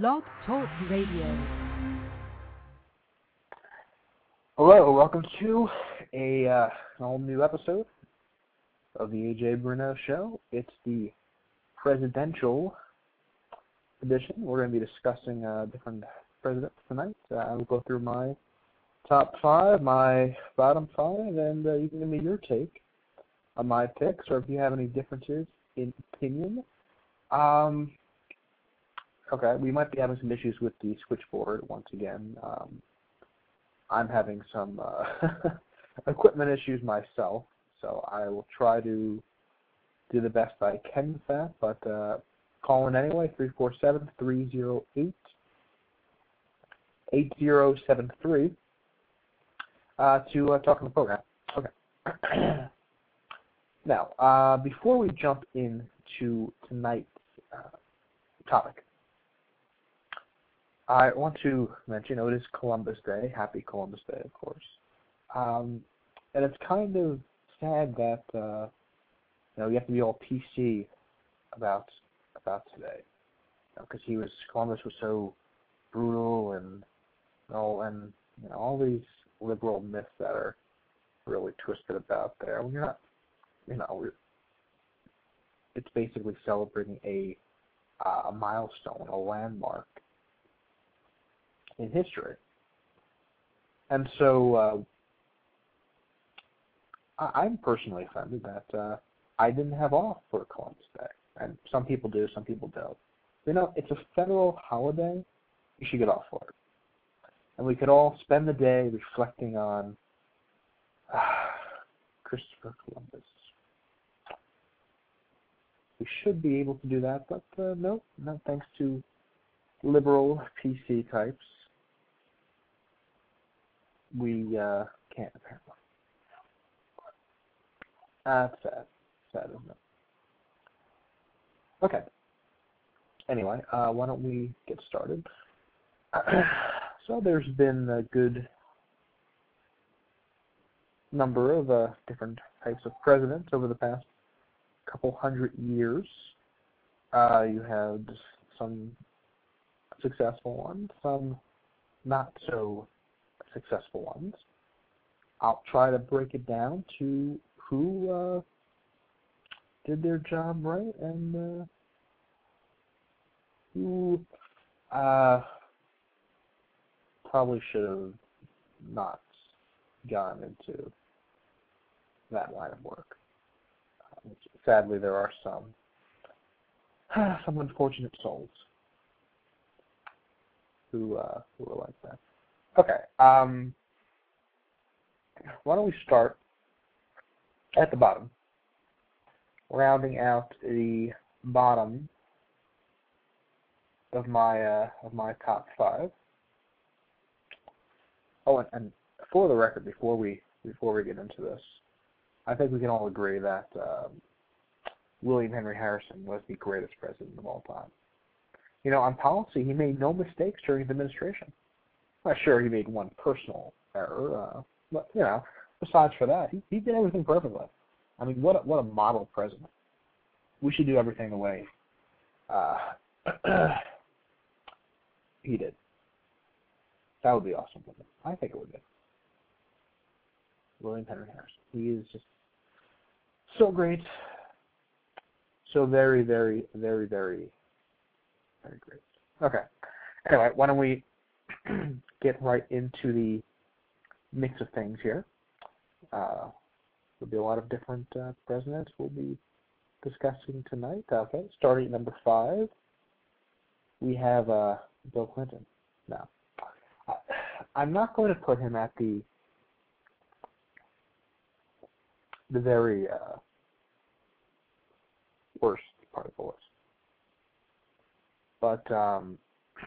Blog Talk Radio. Hello, welcome to a uh, all new episode of the Ajay Bruno Show. It's the presidential edition. We're going to be discussing uh, different presidents tonight. Uh, I will go through my top five, my bottom five, and uh, you can give me your take on my picks, or if you have any differences in opinion. Um, okay, we might be having some issues with the switchboard once again. Um, I'm having some uh, equipment issues myself, so I will try to do the best I can with that. But uh, call in anyway, 347 308 8073 uh, to uh, talk on the program. Okay. now, uh, before we jump into tonight's uh, topic, I want to mention, know, it is Columbus Day. Happy Columbus Day, of course. Um, and it's kind of sad that uh, you know you have to be all PC about about today, because you know, he was Columbus was so brutal and all and you know all these liberal myths that are really twisted about there. We're not, you know, we're it's basically celebrating a uh, a milestone, a landmark in history. And so uh, I'm personally offended that uh, I didn't have off for Columbus Day. And some people do, some people don't. You know, it's a federal holiday. You should get off for it. And we could all spend the day reflecting on uh, Christopher Columbus. We should be able to do that, but uh, no, not thanks to liberal PC types we uh, can't apparently. That's sad. Sad, isn't it? Okay. Anyway, uh, why don't we get started? so there's been a good number of uh, different types of presidents over the past couple hundred years. Uh, you had some successful ones, some not so successful ones. I'll try to break it down to who uh, did their job right and uh, who uh, probably should have not gone into that line of work. Sadly, there are some some unfortunate souls who uh, who are like that. Okay. Um, why don't we start at the bottom, rounding out the bottom of my uh, of my top five. Oh, and, and for the record, before we before we get into this, I think we can all agree that um, William Henry Harrison was the greatest president of all time. You know, on policy, he made no mistakes during his administration. I'm sure he made one personal error, uh, but you know, besides for that, he, he did everything perfectly. I mean, what a, what a model president. We should do everything the way uh, he did. That would be awesome. I think it would be. William Henry Harrison. He is just so great. So very, very, very, very, very great. Okay. Anyway, why don't we get right into the mix of things here. Uh, there'll be a lot of different uh, presidents we'll be discussing tonight. Okay, starting at number five, we have uh, Bill Clinton. Now, I'm not going to put him at the the very uh, worst part of the list, but um,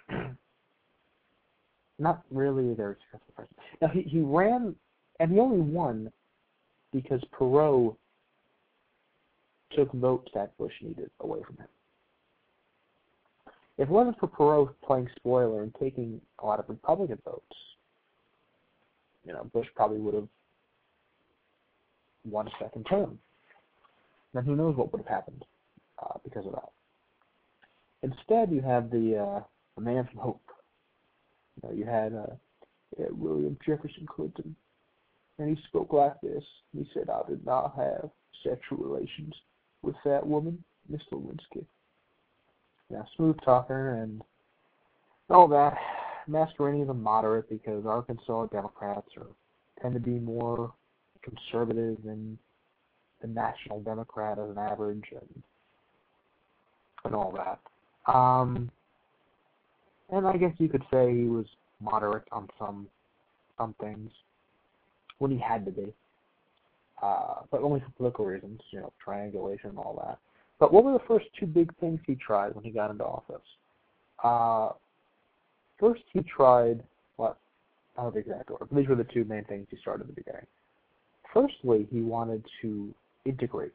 not really a very successful president. Now he he ran and he only won because Perot took votes that Bush needed away from him. If it wasn't for Perot playing spoiler and taking a lot of Republican votes, you know, Bush probably would have won a second term. Then who knows what would have happened uh, because of that. Instead, you have the uh, a man from hope. You know, you had uh, you William Jefferson Clinton, and he spoke like this. He said, "I did not have sexual relations with that woman, Miss Lewinsky." Yeah, smooth talker and all that, masquerading as a moderate because Arkansas Democrats are tend to be more conservative than the National Democrat as an average and and all that. Um, and I guess you could say he was moderate on some some things when he had to be, uh, but only for political reasons, you know, triangulation and all that. But what were the first two big things he tried when he got into office? Uh, first, he tried what? I don't know the exact order, but these were the two main things he started at the beginning. Firstly, he wanted to integrate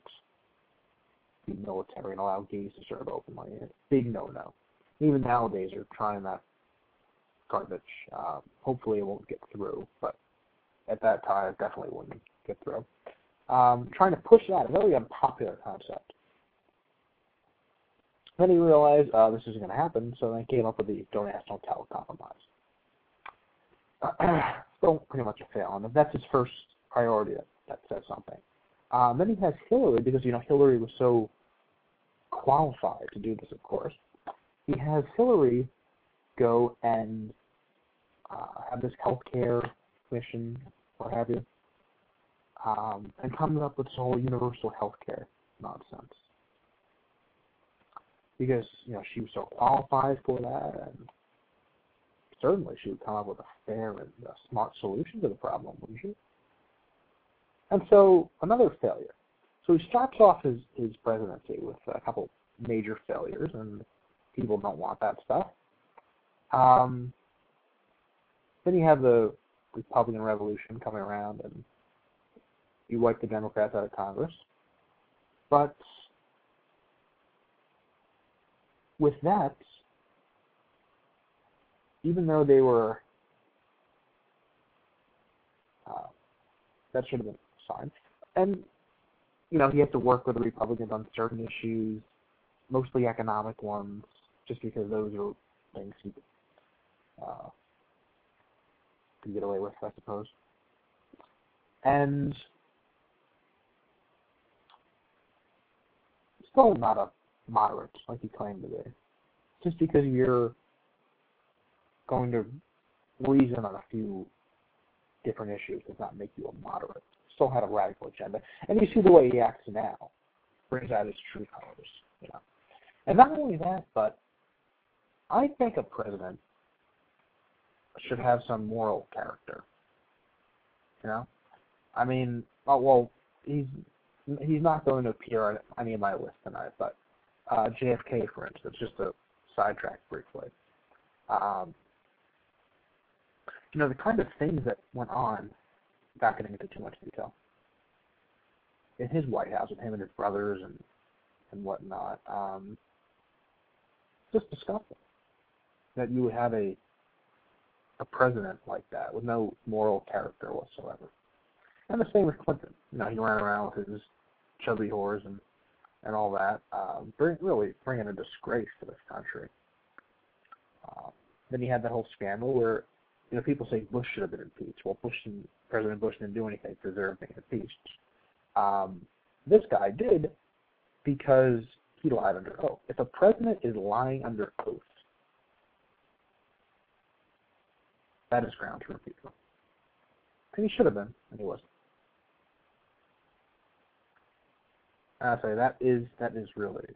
the military and allow gays to serve openly. Big no-no. Even nowadays, they're trying that garbage. Um, hopefully, it won't get through, but at that time, it definitely wouldn't get through. Um, trying to push that, a very unpopular concept. Then he realized uh, this isn't going to happen, so then he came up with the Don't Ask, Don't Tell compromise. Still pretty much a fail, and that's his first priority that, that says something. Um, then he has Hillary, because, you know, Hillary was so qualified to do this, of course. He has Hillary go and uh, have this healthcare commission, what have you, um, and comes up with this whole universal healthcare nonsense. Because, you know, she was so qualified for that, and certainly she would come up with a fair and a smart solution to the problem, wouldn't she? And so, another failure. So he starts off his, his presidency with a couple major failures, and people don't want that stuff. Um, then you have the Republican Revolution coming around, and you wipe the Democrats out of Congress. But with that, even though they were, uh, that should have been fine. And, you know, he has to work with the Republicans on certain issues, mostly economic ones, just because those are things he uh, can get away with, I suppose. And still not a moderate like he claimed to be. Just because you're going to reason on a few different issues does not make you a moderate. Still had a radical agenda. And you see the way he acts now. Brings out his true colors. You know. And not only that, but I think a president should have some moral character. You know? I mean, oh, well, he's he's not going to appear on any of my lists tonight, but uh, JFK, for instance, just to sidetrack briefly. Um, you know, the kind of things that went on, not getting into too much detail, in his White House with him and his brothers and and whatnot, um, just disgusting. That you would have a a president like that with no moral character whatsoever. And the same with Clinton. You know, he ran around with his chubby whores and and all that, um, bring, really bringing a disgrace to this country. Um, then you had that whole scandal where, you know, people say Bush should have been impeached. Well, Bush and President Bush didn't do anything to deserve being impeached. Um, this guy did because he lied under oath. If a president is lying under oath, that is ground to impeachment. And he should have been, and he wasn't. I say that is that is really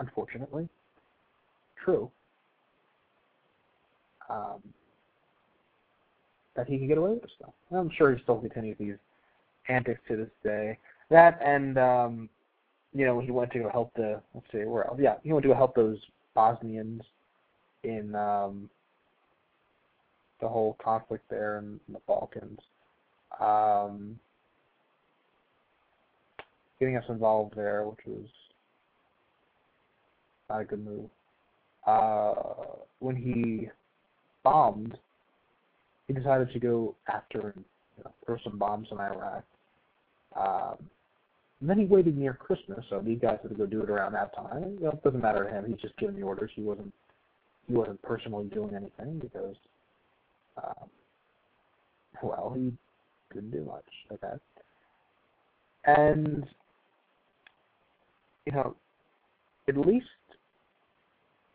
unfortunately true. Um, that he can get away with this stuff. I'm sure he still continues these antics to this day. That and um, you know he went to help the let's see where else yeah he went to help those Bosnians in um, the whole conflict there in, the Balkans um, getting us involved there, which was not a good move. Uh, when he bombed, he decided to go after and you know, throw some bombs in Iraq. Um, And then he waited near Christmas, so these guys had to go do it around that time. You know, it doesn't matter to him. He's just giving the orders. He wasn't he wasn't personally doing anything because, um, well, he didn't do much. Okay. And you know, at least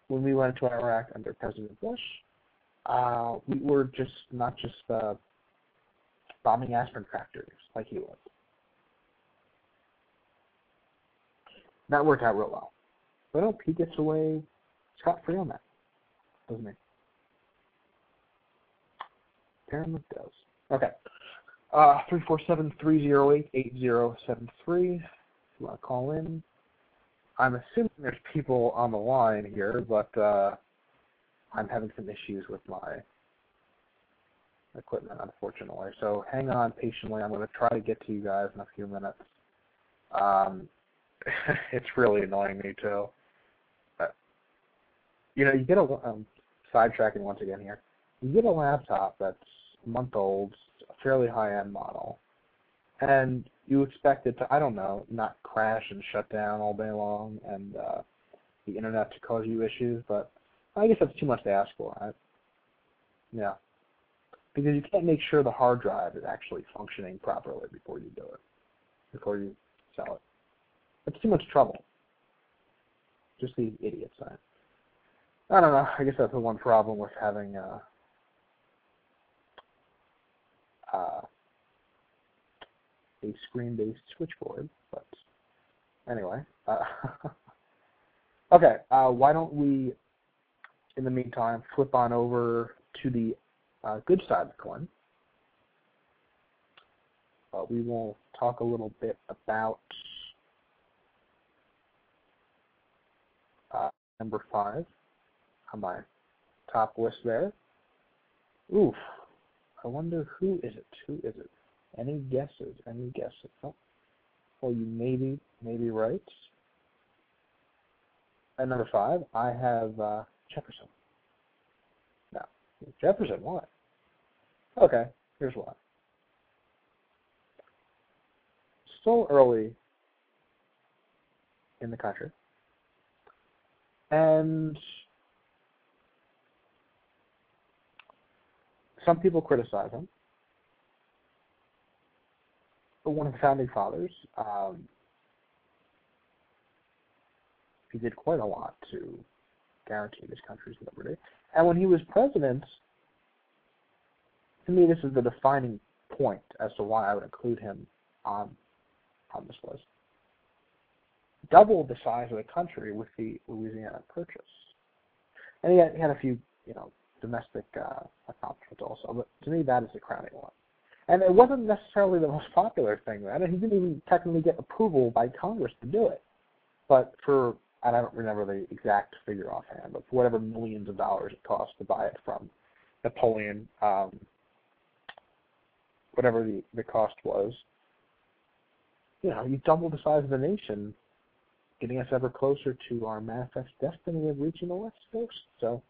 when we went to Iraq under President Bush, uh, we were just not just uh, bombing aspirin factories like he was. That worked out real well. But hope he gets away scot free on that, doesn't he? Apparently does. Okay. Uh, 347-308-8073. If you want to call in. I'm assuming there's people on the line here, but uh, I'm having some issues with my equipment, unfortunately. So hang on patiently. I'm going to try to get to you guys in a few minutes. Um, it's really annoying me too. But, you know, you get a um, sidetracking once again here. You get a laptop that's a month old, a fairly high-end model, and you expect it to, I don't know, not crash and shut down all day long, and uh, the internet to cause you issues. But I guess that's too much to ask for, right? Yeah, because you can't make sure the hard drive is actually functioning properly before you do it, before you sell it. It's too much trouble. Just these idiots. I, I don't know. I guess that's the one problem with having uh, uh, a screen-based switchboard. But anyway, uh, okay. Uh, why don't we, in the meantime, flip on over to the good side of the coin? We will talk a little bit about uh, number five on my top list there. Oof. I wonder who is it? Who is it? Any guesses? Any guesses? Oh, well, you maybe, maybe right. At number five, I have uh, Jefferson. No, Jefferson. Why? Okay, here's why. Still early in the country, and some people criticize him But one of the founding fathers. Um, he did quite a lot to guarantee this country's liberty. And when he was president, to me, this is the defining point as to why I would include him on on this list. Doubled the size of the country with the Louisiana Purchase, and he had, he had a few, you know, domestic uh, accomplishments also. But to me, that is the crowning one. And it wasn't necessarily the most popular thing then. He didn't even technically get approval by Congress to do it. But for, and I don't remember the exact figure offhand, but for whatever millions of dollars it cost to buy it from Napoleon, um, whatever the, the cost was, you know, you double the size of the nation, getting us ever closer to our manifest destiny of reaching the West Coast. So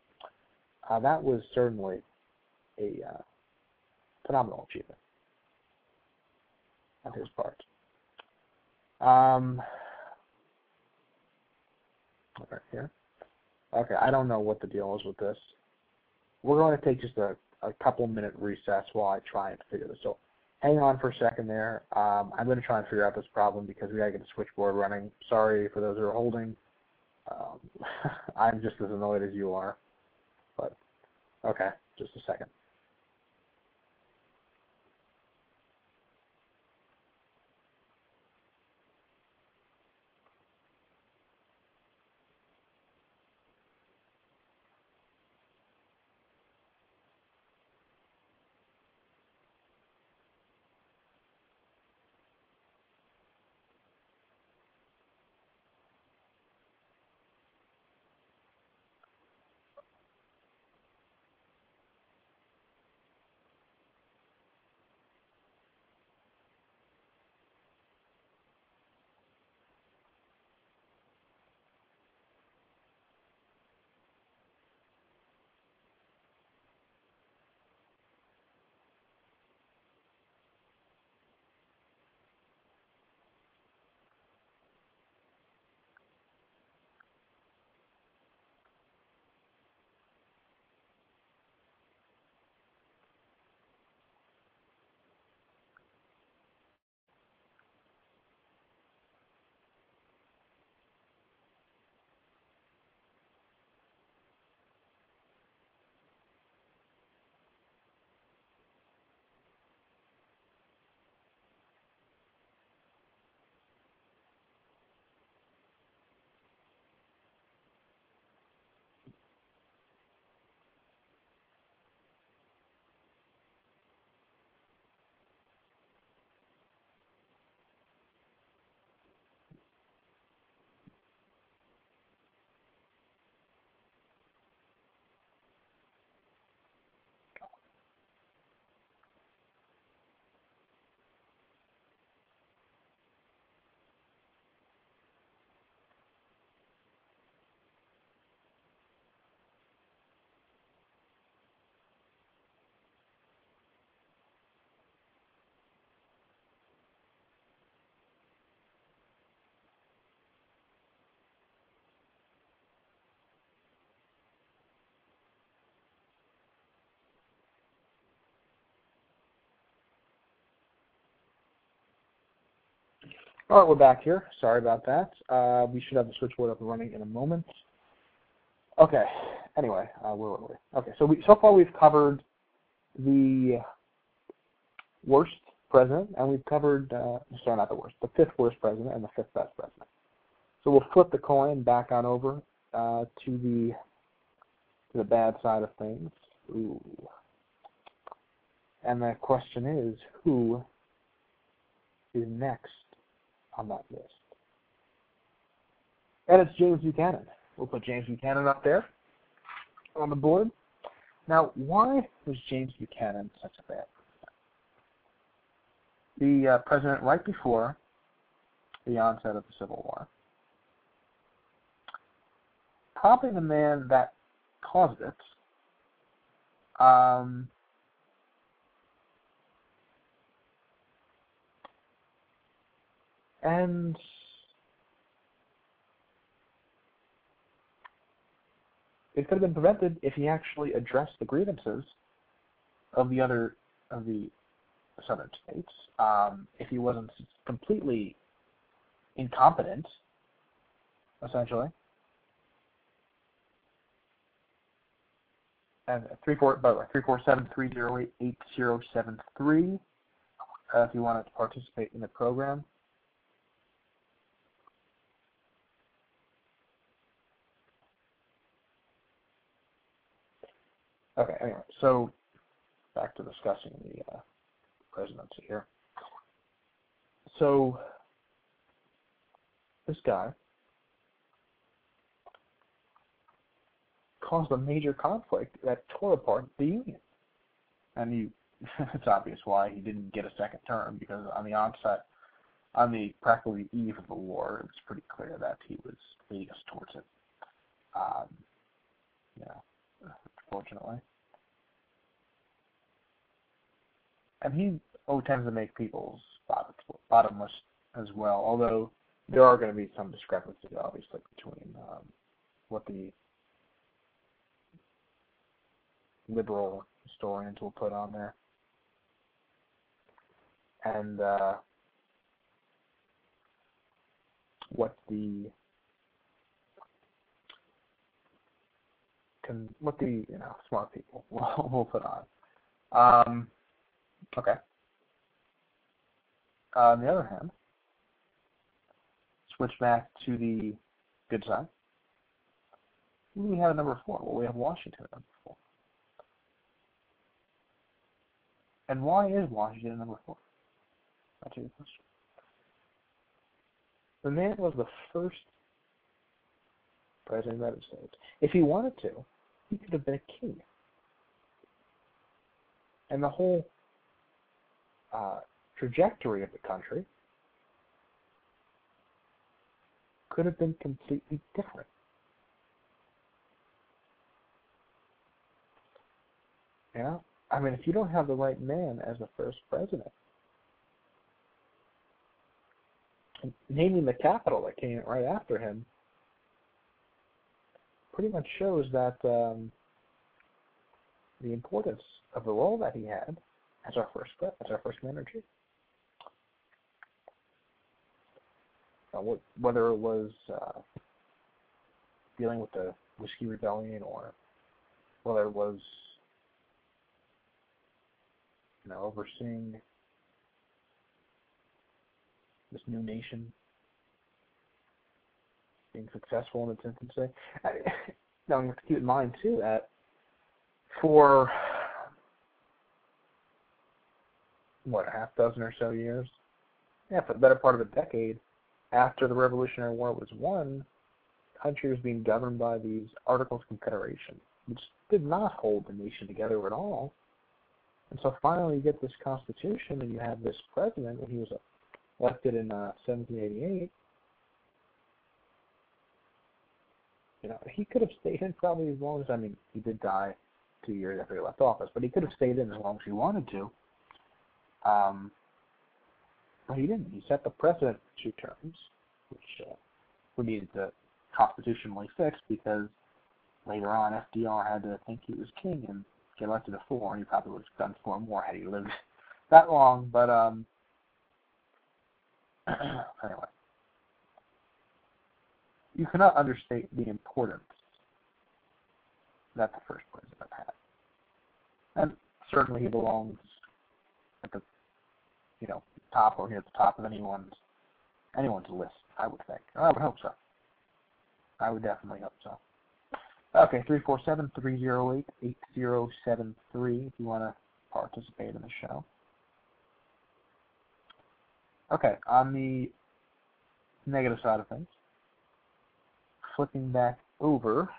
uh, that was certainly a uh, phenomenal achievement on his part. Um, right here. Okay, I don't know what the deal is with this. We're going to take just a, a couple minute recess while I try and figure this out. Hang on for a second there. Um, I'm going to try and figure out this problem because we got to get the switchboard running. Sorry for those who are holding. Um, I'm just as annoyed as you are. But, okay, just a second. All right, we're back here. Sorry about that. Uh, we should have the switchboard up and running in a moment. Okay. Anyway, uh, where were we? Okay, so we so far we've covered the worst president, and we've covered uh, sorry, not the worst, the fifth worst president and the fifth best president. So we'll flip the coin back on over uh, to the to the bad side of things. Ooh. And the question is, who is next on that list? And it's James Buchanan. We'll put James Buchanan up there on the board. Now, why was James Buchanan such a bad president? The uh, president right before the onset of the Civil War, probably the man that caused it, um, and it could have been prevented if he actually addressed the grievances of the other of the southern states. Um, if he wasn't completely incompetent, essentially. And three four by the way, three four seven three zero eight eight zero seven three. Uh, if you wanted to participate in the program. Okay, anyway, so back to discussing the uh, presidency here. So this guy caused a major conflict that tore apart the Union. And it's obvious why he didn't get a second term because on the onset, on the practically eve of the war, it was pretty clear that he was leading us towards it. Um, yeah, unfortunately. And he oh, tends to make people's bottomless as well, although there are going to be some discrepancies, obviously, between um, what the liberal historians will put on there. And uh, what the can what the you know smart people will, will put on. Um, okay. Uh, on the other hand, switch back to the good side. We have at number four? Well, we have Washington at number four. And why is Washington number four? That's your question. The man was the first president of the United States. If he wanted to, he could have been a king. And the whole uh, trajectory of the country could have been completely different. You know? I mean, if you don't have the right man as the first president, naming the capital that came right after him pretty much shows that um, the importance of the role that he had as our first as our first man in chief. Uh, whether it was uh, dealing with the whiskey rebellion or whether it was you know overseeing this new nation being successful in its infancy. now you have to keep in mind too that for what a half dozen or so years, yeah, for the better part of a decade, after the Revolutionary War was won, the country was being governed by these Articles of Confederation, which did not hold the nation together at all. And so finally you get this constitution and you have this president, and he was elected in uh, 1788. You know, he could have stayed in probably as long as, I mean, he did die two years after he left office, but he could have stayed in as long as he wanted to. Um, but he didn't. He set the precedent for two terms, which uh, we needed to constitutionally fix because later on FDR had to think he was king and get elected to four, and he probably would have done four more had he lived that long. But um, anyway, you cannot understate the importance that the first president had. And certainly he belongs you know, top or near the top of anyone's anyone's list, I would think. I would hope so. I would definitely hope so. Okay, 347-308-8073 if you want to participate in the show. Okay, on the negative side of things, flipping back over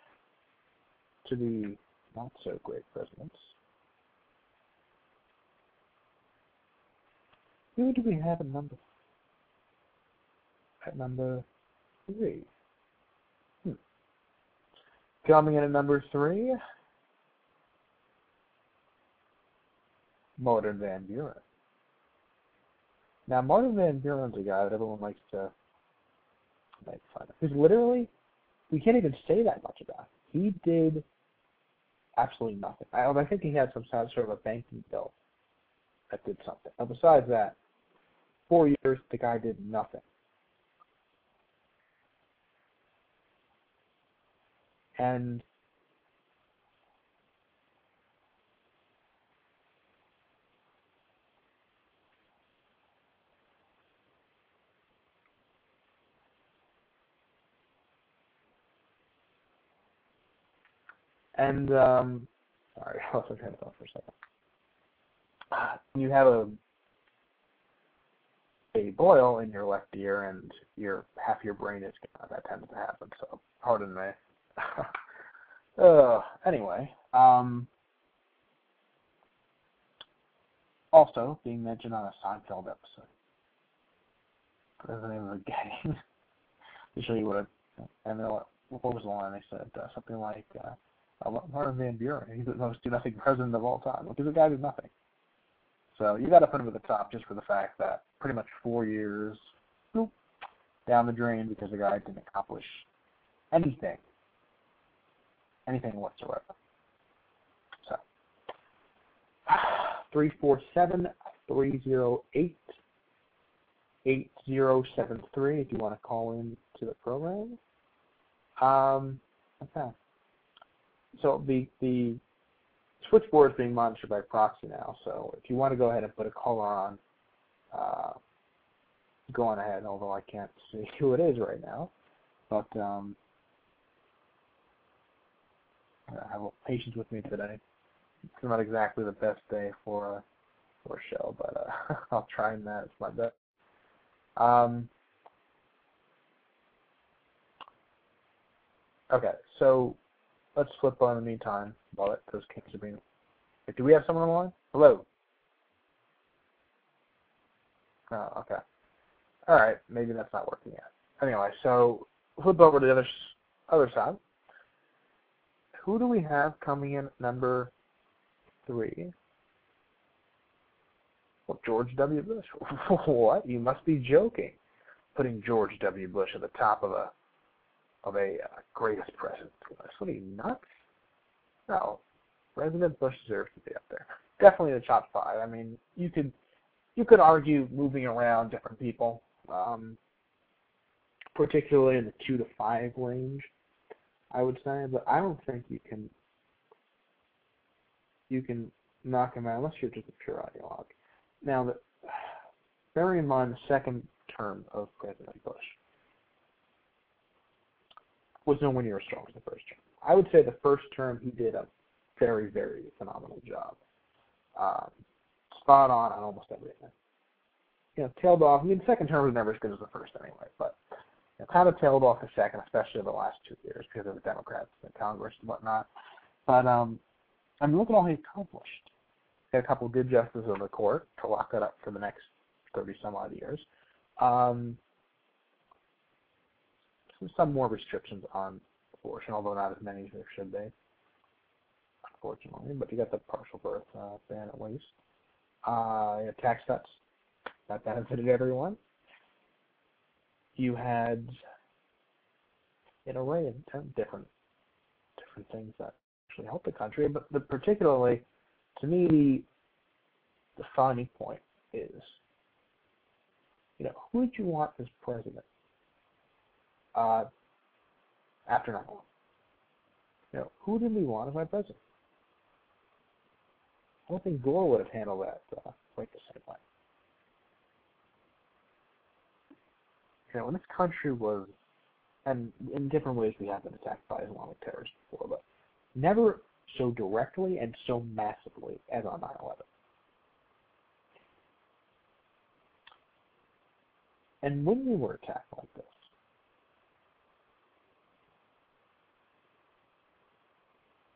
to the not so great presidents. Who do we have at number at number three? Hmm. Coming in at number three, Martin Van Buren. Now, Martin Van Buren's a guy that everyone likes to make fun of. Because literally, we can't even say that much about. Him. He did absolutely nothing. I, I think he had some sort of a banking bill that did something. Now, besides that, four years, the guy did nothing. And and um, sorry, I lost my train of thought for a second. You have a a boil in your left ear and your half your brain is gone. That tends to happen. So pardon me. uh, anyway, um, also being mentioned on a Seinfeld episode. That's the name of the gang. to show you what. I, and what, what was the line they said? Uh, something like. Uh, Martin Van Buren. He's the most do nothing president of all time because the guy did nothing. So you got to put him at the top just for the fact that pretty much four years down the drain because the guy didn't accomplish anything, anything whatsoever. So three four seven three zero eight eight zero seven three if you want to call in to the program. Um, okay. So the the switchboard is being monitored by proxy now. So if you want to go ahead and put a caller on, uh, go on ahead. Although I can't see who it is right now, but um, I have patience with me today. It's not exactly the best day for a for a show, but uh, I'll try and that. It's my best. Um, okay, so let's flip on in the meantime while those kings are being. Do we have someone on the line? Hello. Oh, okay. All right, maybe that's not working yet. Anyway, so flip over to the other other side. Who do we have coming in number three? Well, George W. Bush. what? You must be joking. Putting George W. Bush at the top of a of a uh, greatest president. What are you nuts? No, President Bush deserves to be up there. Definitely the top five. I mean, you could you could argue moving around different people, um, particularly in the two to five range. I would say, but I don't think you can you can knock him out unless you're just a pure ideologue. Now, the, bearing in mind the second term of President Bush was nowhere near as strong as the first term. I would say the first term he did a very, very phenomenal job. Um, spot on on almost everything. You know, tailed off. I mean, the second term was never as good as the first anyway, but you know, kind of tailed off the second, especially the last two years because of the Democrats in Congress and whatnot. But um, I mean, look at all he accomplished. He had a couple of good justices of the court to lock it up for the next 30 some odd years. Um, some more restrictions on abortion, although not as many as there should be, unfortunately. But you got the partial birth uh, ban at least. Uh, you tax cuts that benefited everyone. You had an array of different different things that actually helped the country, but the, particularly to me the defining point is you know, who did you want as president uh, after 9 11. You know, who did we want as my president? I don't think Gore would have handled that uh, quite the same way. You know, when this country was, and in different ways we have been attacked by Islamic terrorists before, but never so directly and so massively as on 9 11. And when we were attacked like this,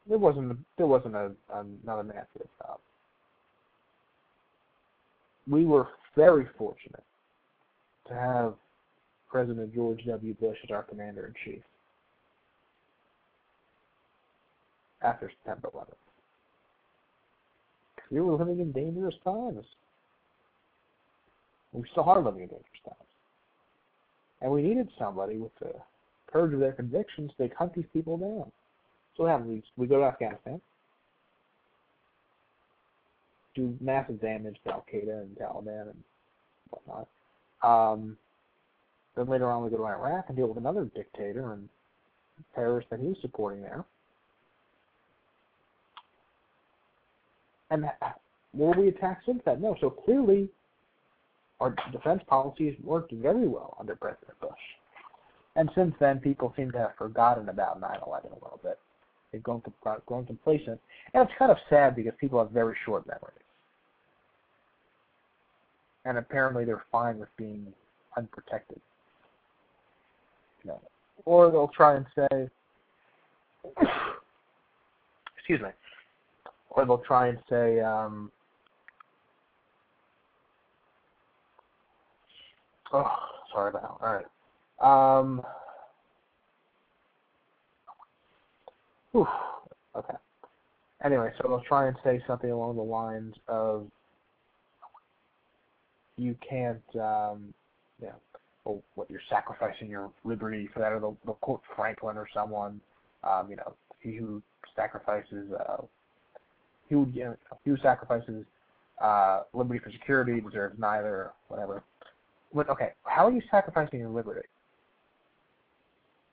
there wasn't there wasn't a, another massive job. We were very fortunate to have President George W. Bush as our commander in chief after September 11th. We were living in dangerous times. We still are living in dangerous times. And we needed somebody with the courage of their convictions to hunt these people down. So what happens? We, go to Afghanistan, do massive damage to Al Qaeda and Taliban and whatnot. Um, then later on, we go to Iraq and deal with another dictator and terrorists that he's supporting there. And were we attacked since then? No. So clearly, our defense policies worked very well under President Bush. And since then, people seem to have forgotten about 9/11 a little bit. They've grown, grown complacent, and it's kind of sad because people have very short memories. And apparently, they're fine with being unprotected. You know, or they'll try and say, excuse me, or they'll try and say, um, oh, sorry about that. All right. Um, whew, okay. Anyway, so they'll try and say something along the lines of, you can't, um, you know, well, what you're sacrificing your liberty for that, or they'll, quote Franklin or someone, um, you know, he who sacrifices uh, he would you know, he who sacrifices uh, liberty for security deserves neither, whatever. But okay, how are you sacrificing your liberty?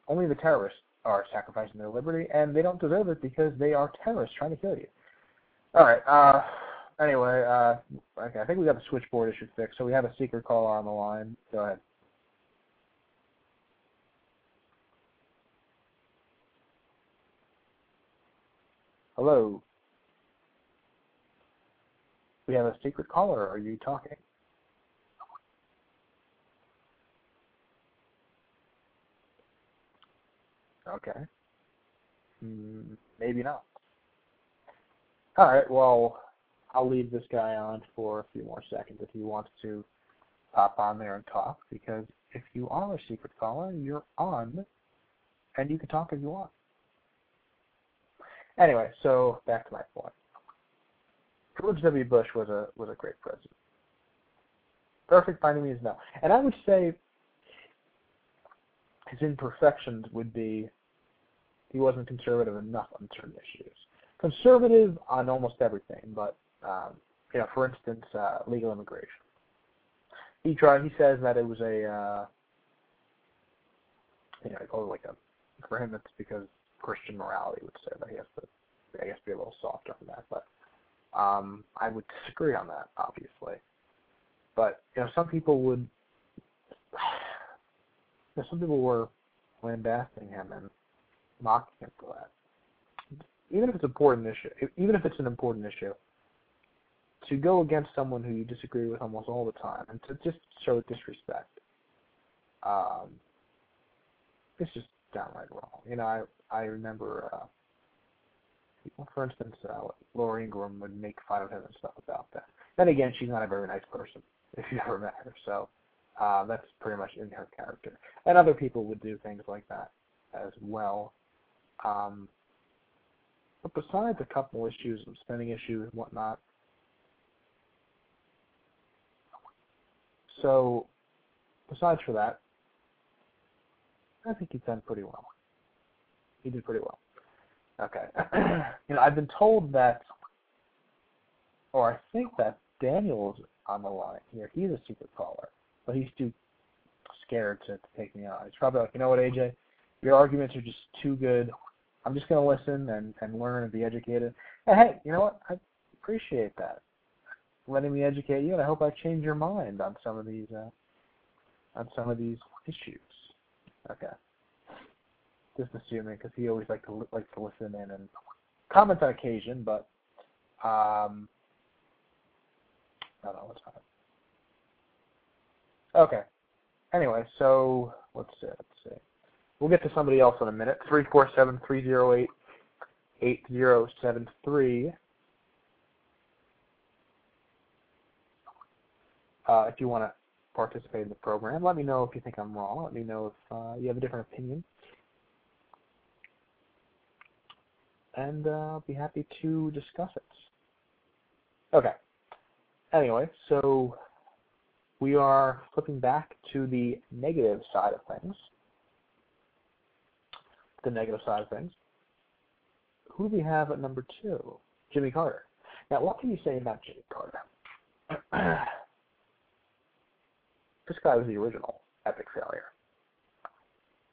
Only the terrorists are sacrificing their liberty, and they don't deserve it because they are terrorists trying to kill you. All right. Uh, anyway, uh, okay, I think we got the switchboard issue fixed, so we have a secret caller on the line. Go ahead. Hello. We have a secret caller. Are you talking? Okay. Mm, maybe not. All right. Well, I'll leave this guy on for a few more seconds if he wants to pop on there and talk. Because if you are a secret caller, you're on, and you can talk if you want. Anyway, so back to my point. George W. Bush was a was a great president. Perfect by any means, no. And I would say his imperfections would be he wasn't conservative enough on certain issues. Conservative on almost everything, but um, you know, for instance, uh, legal immigration. He tried. He says that it was a uh, you know, oh, like a for him it's because Christian morality would say that he has to, I guess, be a little softer on that. But um, I would disagree on that, obviously. But you know, some people would. Know, some people were lambasting him and mocking him for that. Even if it's important issue, even if it's an important issue, to go against someone who you disagree with almost all the time and to just show disrespect, um, it's just downright wrong. You know, I I remember, uh, for instance, uh, Laura Ingraham would make fun of him and stuff about that. Then again, she's not a very nice person if you ever met her, so uh, that's pretty much in her character. And other people would do things like that as well. Um, but besides a couple issues, spending issues and whatnot, so besides for that, I think he's done pretty well. He did pretty well. Okay. you know, I've been told that, or I think that Daniel's on the line here. He's a secret caller. But he's too scared to, to take me on. He's probably like, you know what, AJ, your arguments are just too good. I'm just gonna listen and and learn and be educated. And hey, you know what? I appreciate that, letting me educate you, and I hope I change your mind on some of these uh, on some of these issues. Okay. Just assuming, because he always like to like to listen in and comment on occasion, but um, I don't know what's fine. Okay. Anyway, so let's see. Let's see. We'll get to somebody else in a minute. Three four seven three zero eight eight zero seven three. Uh, if you want to participate in the program, let me know if you think I'm wrong. Let me know if uh, you have a different opinion. And uh, I'll be happy to discuss it. Okay. Anyway, so we are flipping back to the negative side of things. The negative side of things. Who do we have at number two? Jimmy Carter. Now, what can you say about Jimmy Carter? this guy was the original epic failure.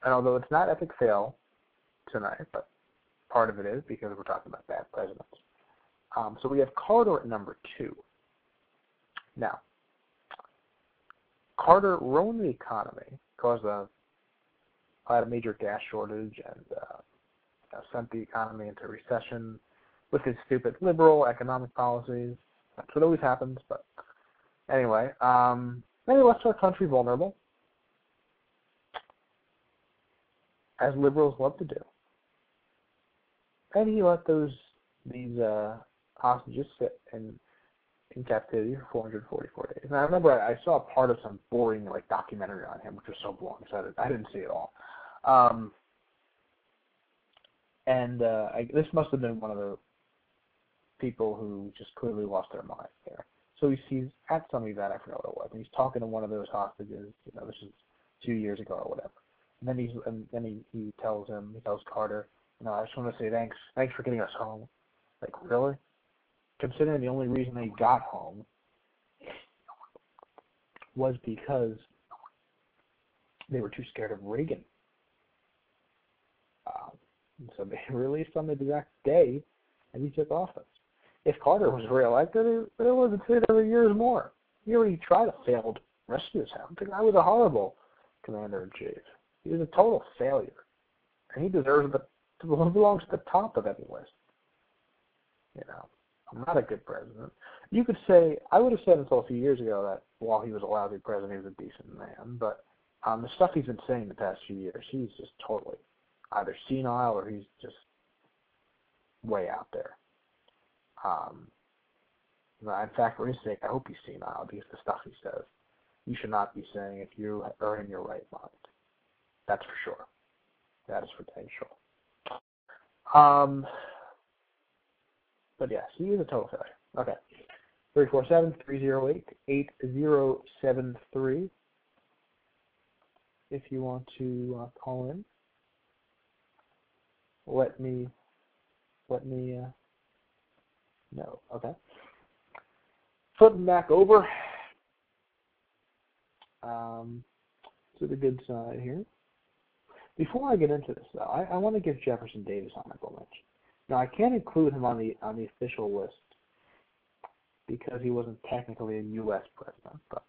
And although it's not epic fail tonight, but part of it is because we're talking about bad presidents. Um, so we have Carter at number two. Now, Carter ruined the economy, caused a, had a major gas shortage, and uh, sent the economy into recession with his stupid liberal economic policies. That's what always happens. But anyway, um, maybe left our country vulnerable, as liberals love to do. And he let those these uh, hostages sit in in captivity for 444 days. And I remember I, I saw part of some boring like documentary on him, which was so boring, so I, I didn't see it all. Um, and uh, I, this must have been one of the people who just clearly lost their mind there. So he's, he's at some event, I forgot what it was, and he's talking to one of those hostages. You know, this is two years ago or whatever. And then he's and then he he tells him, he tells Carter, you know, I just want to say thanks, thanks for getting us home. Like really? Considering the only reason they got home was because they were too scared of Reagan. Um, so they released on the exact day that he took office. If Carter was reelected, it, it would have been another years more. He already tried a failed rescue attempt. The guy was a horrible commander in chief. He was a total failure, and he deserves the belongs to the top of any list. You know not a good president. You could say I would have said until a few years ago that while he was to be president, he was a decent man. But um, the stuff he's been saying the past few years, he's just totally either senile or he's just way out there. Um, in fact, for his sake, I hope he's senile because the stuff he says, you should not be saying if you are in your right mind. That's for sure. That is for sure. Um, but yes, he is a total failure. Okay. 347-308-8073 if you want to uh, call in. Let me let me uh, know. Okay. Flipping back over um, to the good side here. Before I get into this, though, I, I want to give Jefferson Davis honorable mention. Now I can't include him on the on the official list because he wasn't technically a U.S. president, but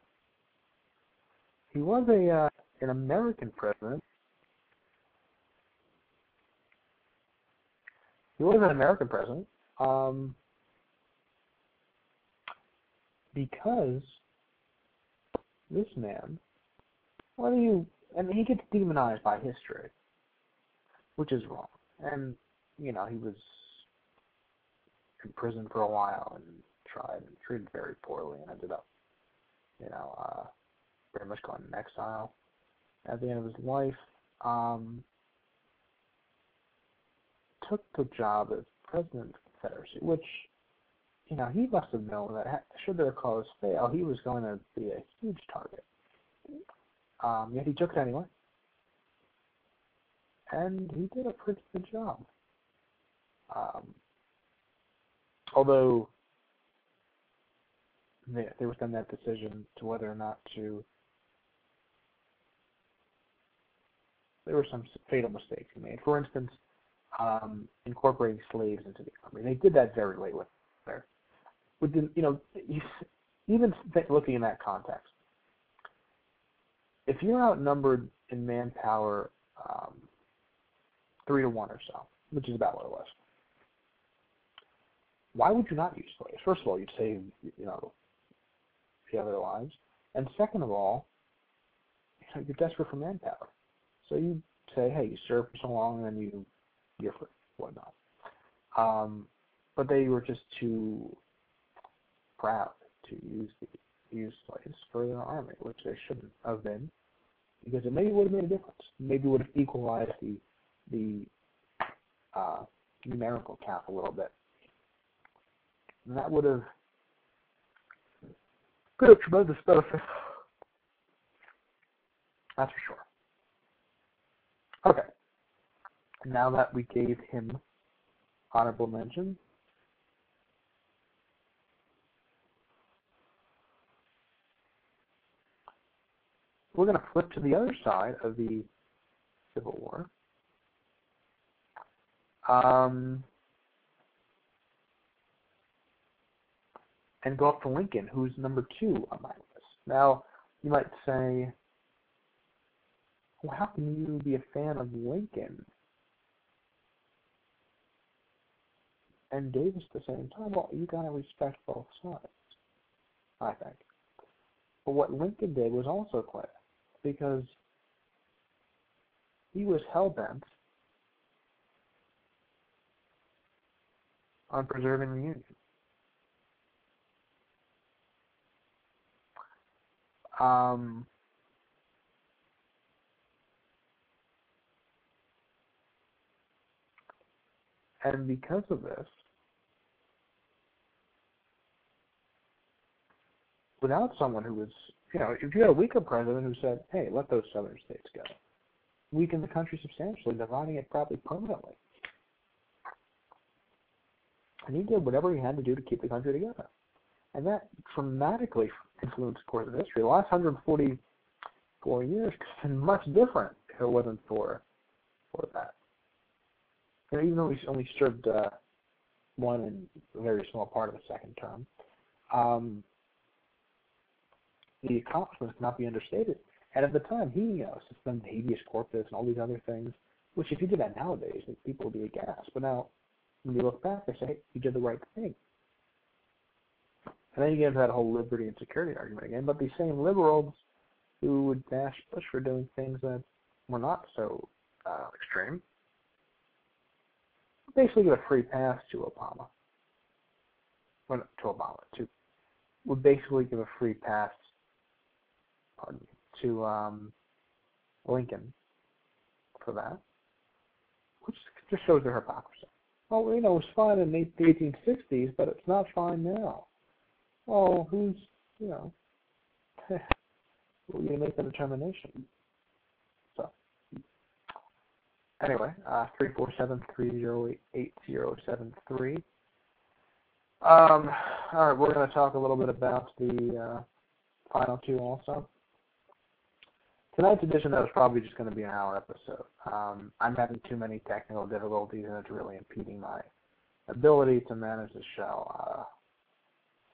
he was a uh, an American president. He was an American president um, because this man, whether you, mean, he gets demonized by history, which is wrong, and you know, he was in prison for a while and tried and treated very poorly and ended up, you know, uh, pretty much going in exile at the end of his life. Um, took the job as president of the Confederacy, which, you know, he must have known that should their cause fail, he was going to be a huge target. Um, yet he took it anyway. And he did a pretty good job. Um, although there, there was then that decision to whether or not to. There were some fatal mistakes he made. For instance, um, incorporating slaves into the army. They did that very late with there. Within, you know, even th- looking in that context, if you're outnumbered in manpower um, three to one or so, which is about what it was, why would you not use slaves? First of all, you'd save, you know, the other lives, and second of all, you you're desperate for manpower, so you say, hey, you serve for so long, and then you you're free, whatnot. Um, but they were just too proud to use the use slaves for their army, which they shouldn't have been, because it maybe would have made a difference. Maybe would have equalized the the uh, numerical count a little bit. And that would have been a tremendous benefit. That's for sure. Okay. Now that we gave him honorable mention, we're going to flip to the other side of the Civil War. Um, and go up to Lincoln, who's number two on my list. Now, you might say, well, how can you be a fan of Lincoln and Davis at the same time? Well, you gotta respect both sides, I think. But what Lincoln did was also clear, because he was hell bent on preserving the Union. Um, and because of this, without someone who was, you know, if you had a weaker president who said, hey, let those southern states go, weaken the country substantially, dividing it probably permanently. And he did whatever he had to do to keep the country together. And that dramatically influenced course of history. The last 144 years have been much different if it wasn't for for that. You know, even though he only served uh, one and a very small part of a second term, um, the accomplishments cannot be understated. And at the time, he you know suspended habeas corpus and all these other things, which if you did that nowadays, people would be aghast. But now, when you look back, they say, hey, you did the right thing. And then you get into that whole liberty and security argument again. But these same liberals who would bash Bush for doing things that were not so uh, extreme basically give a free pass to Obama. Well, to Obama, to would basically give a free pass pardon me, to um, Lincoln for that, which just shows their hypocrisy. Well, you know, it was fine in the 1860s, but it's not fine now well, who's, you know, we're going to make the determination. So, anyway, uh, 347-308-8073. Um, all right, we're going to talk a little bit about the uh, final two also. Tonight's edition, though, is probably just going to be an hour episode. Um, I'm having too many technical difficulties, and it's really impeding my ability to manage the show. Uh,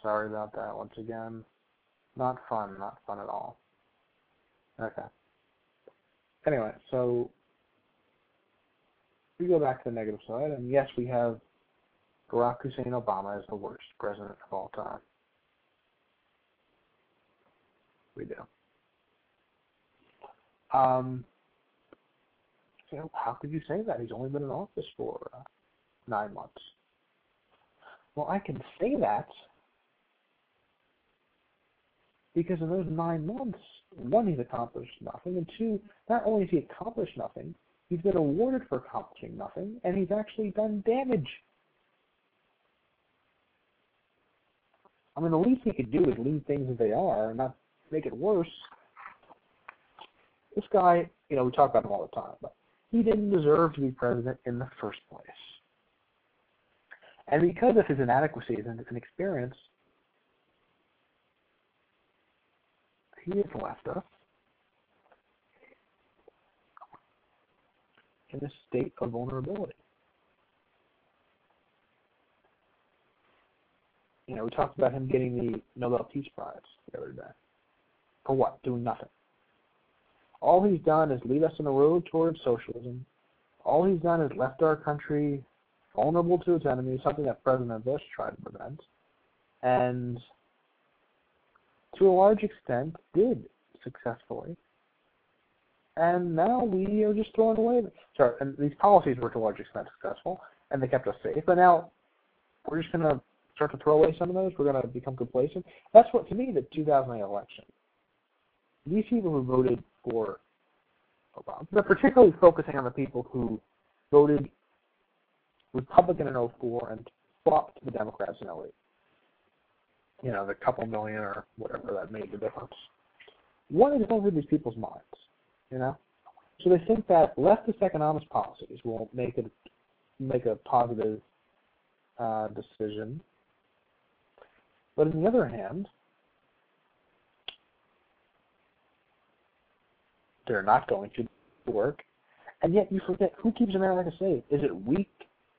Sorry about that once again. Not fun, not fun at all. Okay. Anyway, so we go back to the negative side, and yes, we have Barack Hussein Obama as the worst president of all time. We do. Um, how could you say that? He's only been in office for uh, nine months. Well, I can say that because in those nine months, one, he's accomplished nothing, and two, not only has he accomplished nothing, he's been awarded for accomplishing nothing, and he's actually done damage. I mean, the least he could do is leave things as they are and not make it worse. This guy, you know, we talk about him all the time, but he didn't deserve to be president in the first place. And because of his inadequacies and his inexperience, he has left us. in a state of vulnerability. You know, we talked about him getting the Nobel Peace Prize the other day. For what? Doing nothing. All he's done is lead us on a road towards socialism. All he's done is left our country vulnerable to its enemies, something that President Bush tried to prevent, and to a large extent did successfully. And now we are just throwing away. Sorry, and these policies were to a large extent successful, and they kept us safe. But now we're just going to start to throw away some of those. We're going to become complacent. That's what, to me, the 2008 election. These people who voted for Obama, they're particularly focusing on the people who voted Republican in 04 and flopped to the Democrats in 08. You know, the couple million or whatever that made the difference. What is over these people's minds? You know, so they think that leftist economics policies will make it make a positive uh, decision, but on the other hand, they're not going to work. And yet you forget who keeps America safe? Is it weak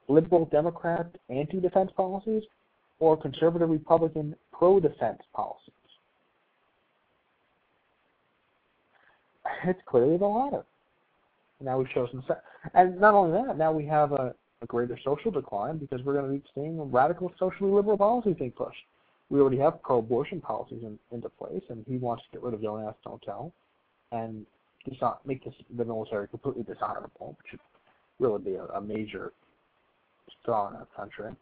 liberal Democrat anti-defense policies or conservative Republican pro-defense policies? It's clearly the latter. Now we've chosen, and not only that, now we have a, a greater social decline because we're going to be seeing radical socially liberal policies being pushed. We already have pro-abortion policies in, into place, and he wants to get rid of Don't Ask, Don't Tell, and not make this, the military completely dishonorable, which should really be a, a major straw in our country.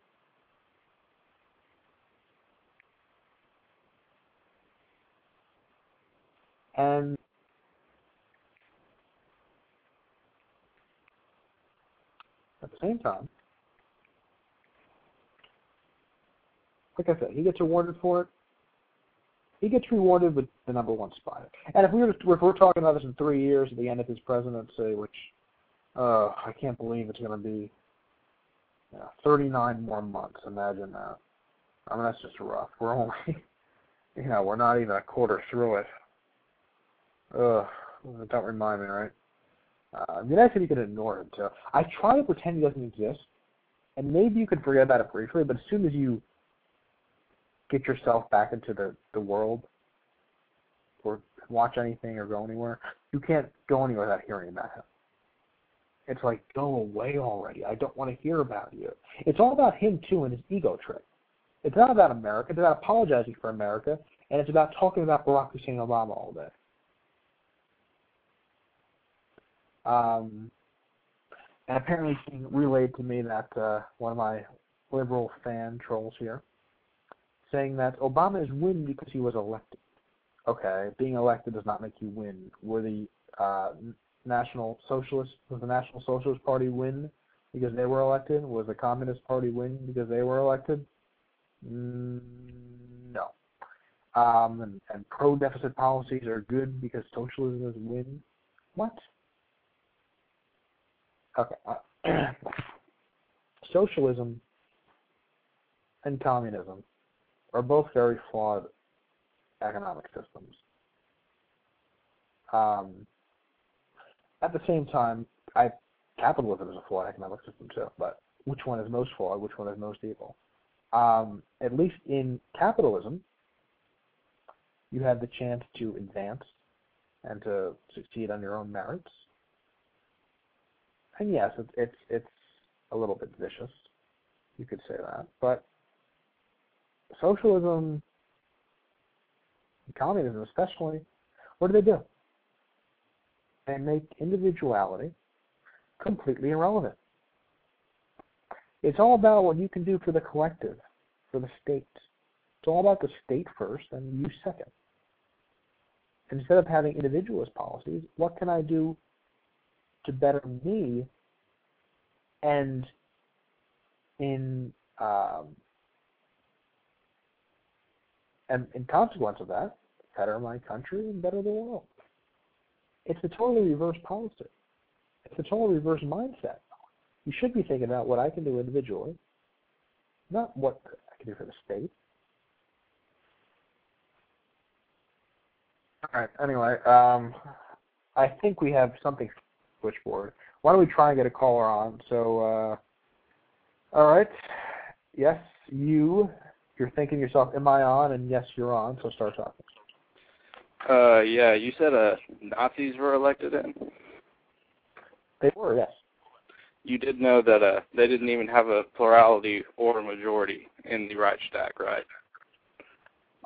And at the same time, like I said, he gets rewarded for it he gets rewarded with the number one spot. And if we were if we're talking about this in three years at the end of his presidency, which uh, I can't believe it's going to be you know, 39 more months. Imagine that. I mean, that's just rough. We're only, you know, we're not even a quarter through it. Ugh, don't remind me, right? Uh, be nice if you could ignore him too. I try to pretend he doesn't exist, and maybe you could forget about it briefly. But as soon as you get yourself back into the the world or watch anything or go anywhere, you can't go anywhere without hearing about him. It's like go away already. I don't want to hear about you. It's all about him too and his ego trip. It's not about America. It's about apologizing for America, and it's about talking about Barack Hussein Obama all day. Um, and apparently, he relayed to me that uh, one of my liberal fan trolls here saying that Obama is win because he was elected. Okay, being elected does not make you win. Were the uh, National Socialist was the National Socialist Party win because they were elected? Was the Communist Party win because they were elected? Mm, no. Um, and, and pro-deficit policies are good because socialism is win. What? Okay. Uh, socialism and communism are both very flawed economic systems. Um, at the same time, I, capitalism is a flawed economic system too, but which one is most flawed? Which one is most evil? Um, at least in capitalism, you have the chance to advance and to succeed on your own merits. And yes, it's it's, it's a little bit vicious. You could say that, but socialism, communism especially, what do they do? They make individuality completely irrelevant. It's all about what you can do for the collective, for the state. It's all about the state first and you second. Instead of having individualist policies, what can I do to better me and in um, and in consequence of that, better my country and better the world. It's a totally reverse policy. It's a totally reverse mindset. You should be thinking about what I can do individually, not what I can do for the state. All right. Anyway, um, I think we have something switchboard. why don't we try and get a caller on? So, uh, all right. Yes, you. You're thinking to yourself, am I on? And yes, you're on. So start talking. Uh, yeah, you said uh, Nazis were elected in. They were, yes. You did know that uh, they didn't even have a plurality or a majority in the Reichstag, right?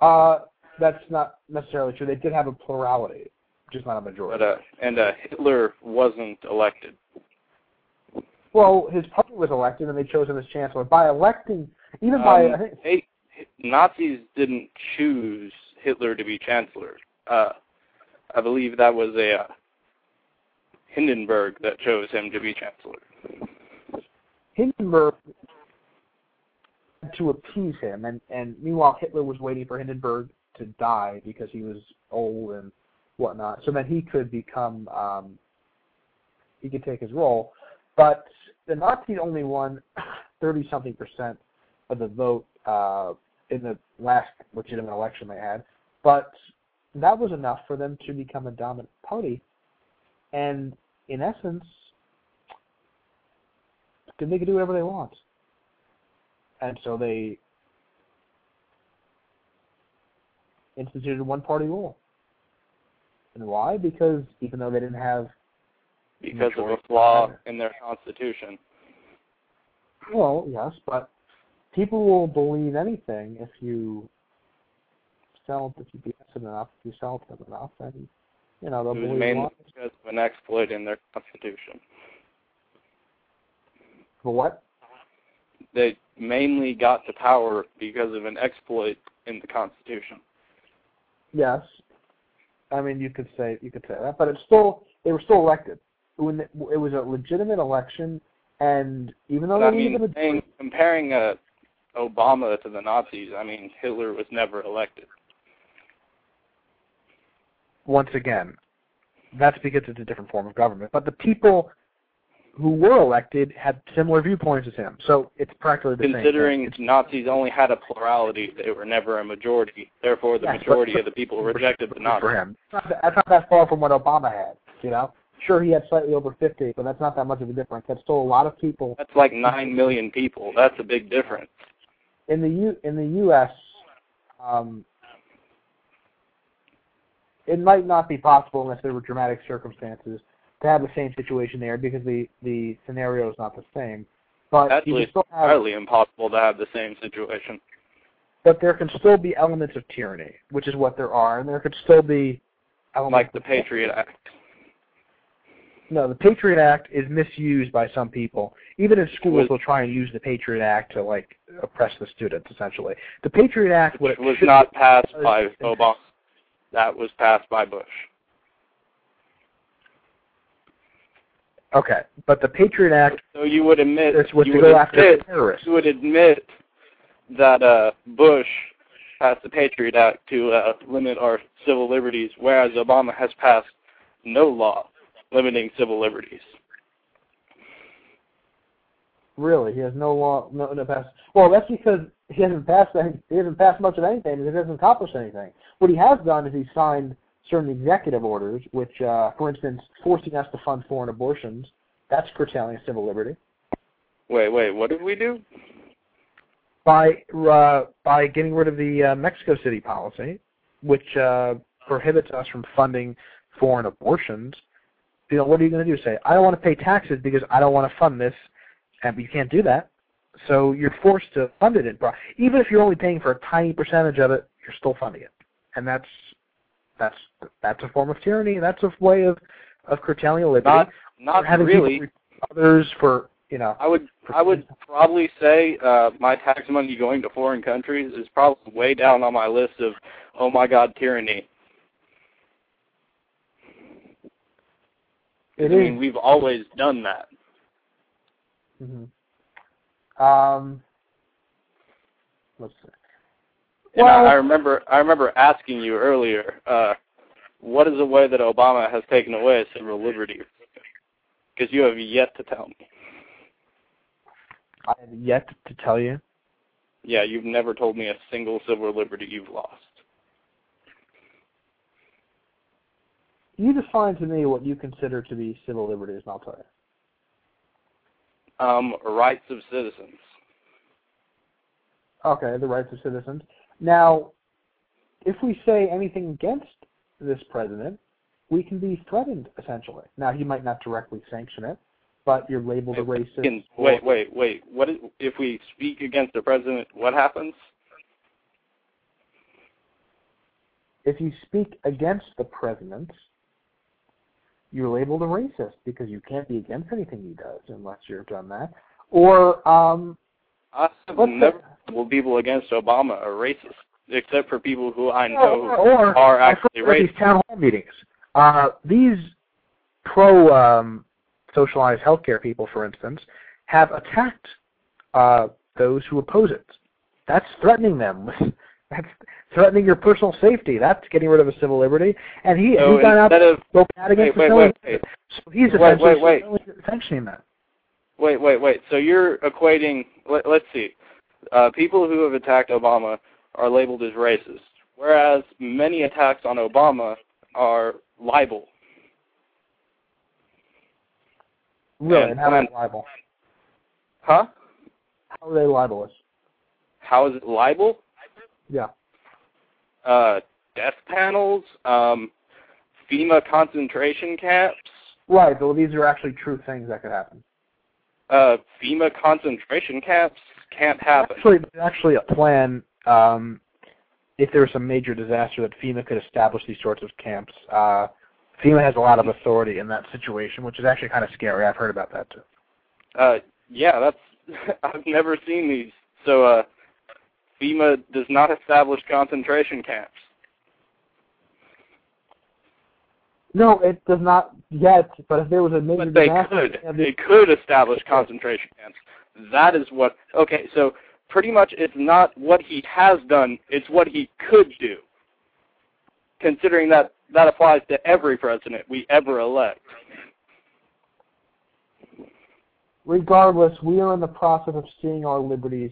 Uh, that's not necessarily true. They did have a plurality, just not a majority. But uh, and uh, Hitler wasn't elected. Well, his party was elected, and they chose him as chancellor. By electing, even by Um, I think, hey, Nazis didn't choose Hitler to be chancellor. Uh, I believe that was a uh, Hindenburg that chose him to be chancellor. Hindenburg to appease him, and and meanwhile Hitler was waiting for Hindenburg to die because he was old and whatnot, so that he could become um, he could take his role. But the Nazis only won thirty something percent of the vote uh, in the last legitimate election they had, but that was enough for them to become a dominant party, and in essence, they could do whatever they want. And so they instituted one party rule. And why? Because even though they didn't have because of a flaw in their constitution. well, yes, but people will believe anything if you sell if you BS enough, if you sell them enough, and you know, they'll It was believe mainly what. because of an exploit in their constitution. For what? They mainly got to power because of an exploit in the constitution. Yes. I mean, you could say you could say that, but it's still they were still elected. When the, it was a legitimate election, and even though I they mean, a saying, comparing uh, Obama to the Nazis, I mean, Hitler was never elected. once again, that's because it's a different form of government. But the people who were elected had similar viewpoints as him, so it's practically the Considering same. Thing. Nazis only had a plurality, they were never a majority. Therefore, the Yes, but- majority of the people rejected the Nazis. for him. It's not That's not that far from what Obama had. You know, sure he had slightly over 50, but that's not that much of a difference. That's still a lot of people That's like nine million people. That's a big difference. in the U in the U.S. Um, it might not be possible unless there were dramatic circumstances to have the same situation there because the the scenario is not the same. But Actually, have, Entirely impossible to have the same situation. but there can still be elements of tyranny, which is what there are, and there could still be elements Like the Patriot Act. No, the Patriot Act is misused by some people. Even in schools, Was- they'll try and use the Patriot Act to like oppress the students. Essentially, the Patriot Act Which was not passed by Obama. That was passed by Bush. Okay, but the Patriot Act So you would admit is was you to go after admit, terrorists. you would admit that uh, Bush passed the Patriot Act to uh, limit our civil liberties, whereas Obama has passed no law limiting civil liberties. Really, he has no law, no, no pass. Well, that's because he hasn't passed. He hasn't passed much of anything. He hasn't accomplished anything. What he has done is he signed certain executive orders, which, uh, for instance, forcing us to fund foreign abortions. That's curtailing civil liberty. Wait, wait, what did we do? by uh, by getting rid of the uh, Mexico City policy, which uh, prohibits us from funding foreign abortions. You know, what are you going to do? Say, I don't want to pay taxes because I don't want to fund this, and you can't do that. So you're forced to fund it. In, even if you're only paying for a tiny percentage of it, you're still funding it, and that's that's that's a form of tyranny. That's a way of of curtailing liberty. Not, not having really. others for you know. I would I would probably say uh, my tax money going to foreign countries is probably way down on my list of oh my god tyranny. It I mean is- we've always done that. hmm Um, let's see. And Well- I, I remember I remember asking you earlier, uh, what is the way that Obama has taken away civil liberties? Because you have yet to tell me. I have yet to tell you. Yeah, you've never told me a single civil liberty you've lost. You define to me what you consider to be civil liberties, and I'll tell you. um, rights of citizens. Okay, the rights of citizens. Now, if we say anything against this president, we can be threatened essentially. Now, he might not directly sanction it, but you're labeled a racist. Can- wait, wait, wait. What is, if we speak against the president? What happens? If you speak against the president, you're labeled a racist because you can't be against anything he does unless you've done that. Or um, I never the- people against Obama are racist, except for people who I know or are actually racist. these town hall meetings. Uh, these pro um, socialized healthcare people, for instance, have attacked uh, those who oppose it. That's threatening them. That's threatening your personal safety. That's getting rid of a civil liberty. And he, So he got out of go bad against wait, the wait, civil wait, wait, So he's Wait, essentially wait, wait. sanctioning that. Wait, wait, wait. So you're equating. Let, let's see. Uh, people who have attacked Obama are labeled as racist, whereas many attacks on Obama are libel. Really, And how they libel? Huh? How are they libelous? How is it libel? Yeah. Uh, death panels, um, FEMA concentration camps, Right, well these are actually true things that could happen. Uh, FEMA concentration camps can't happen. Actually, there's actually a plan. Um, if there was some major disaster, that FEMA could establish these sorts of camps. Uh, FEMA has a lot of authority in that situation, which is actually kind of scary. I've heard about that too. Uh, yeah, that's I've never seen these. So uh, FEMA does not establish concentration camps. No, it does not yet. But if there was a major But they could. They could establish concentration camps. That is what. Okay, so pretty much it's not what he has done; it's what he could do. Considering that that applies to every president we ever elect. regardless, we are in the process of seeing our liberties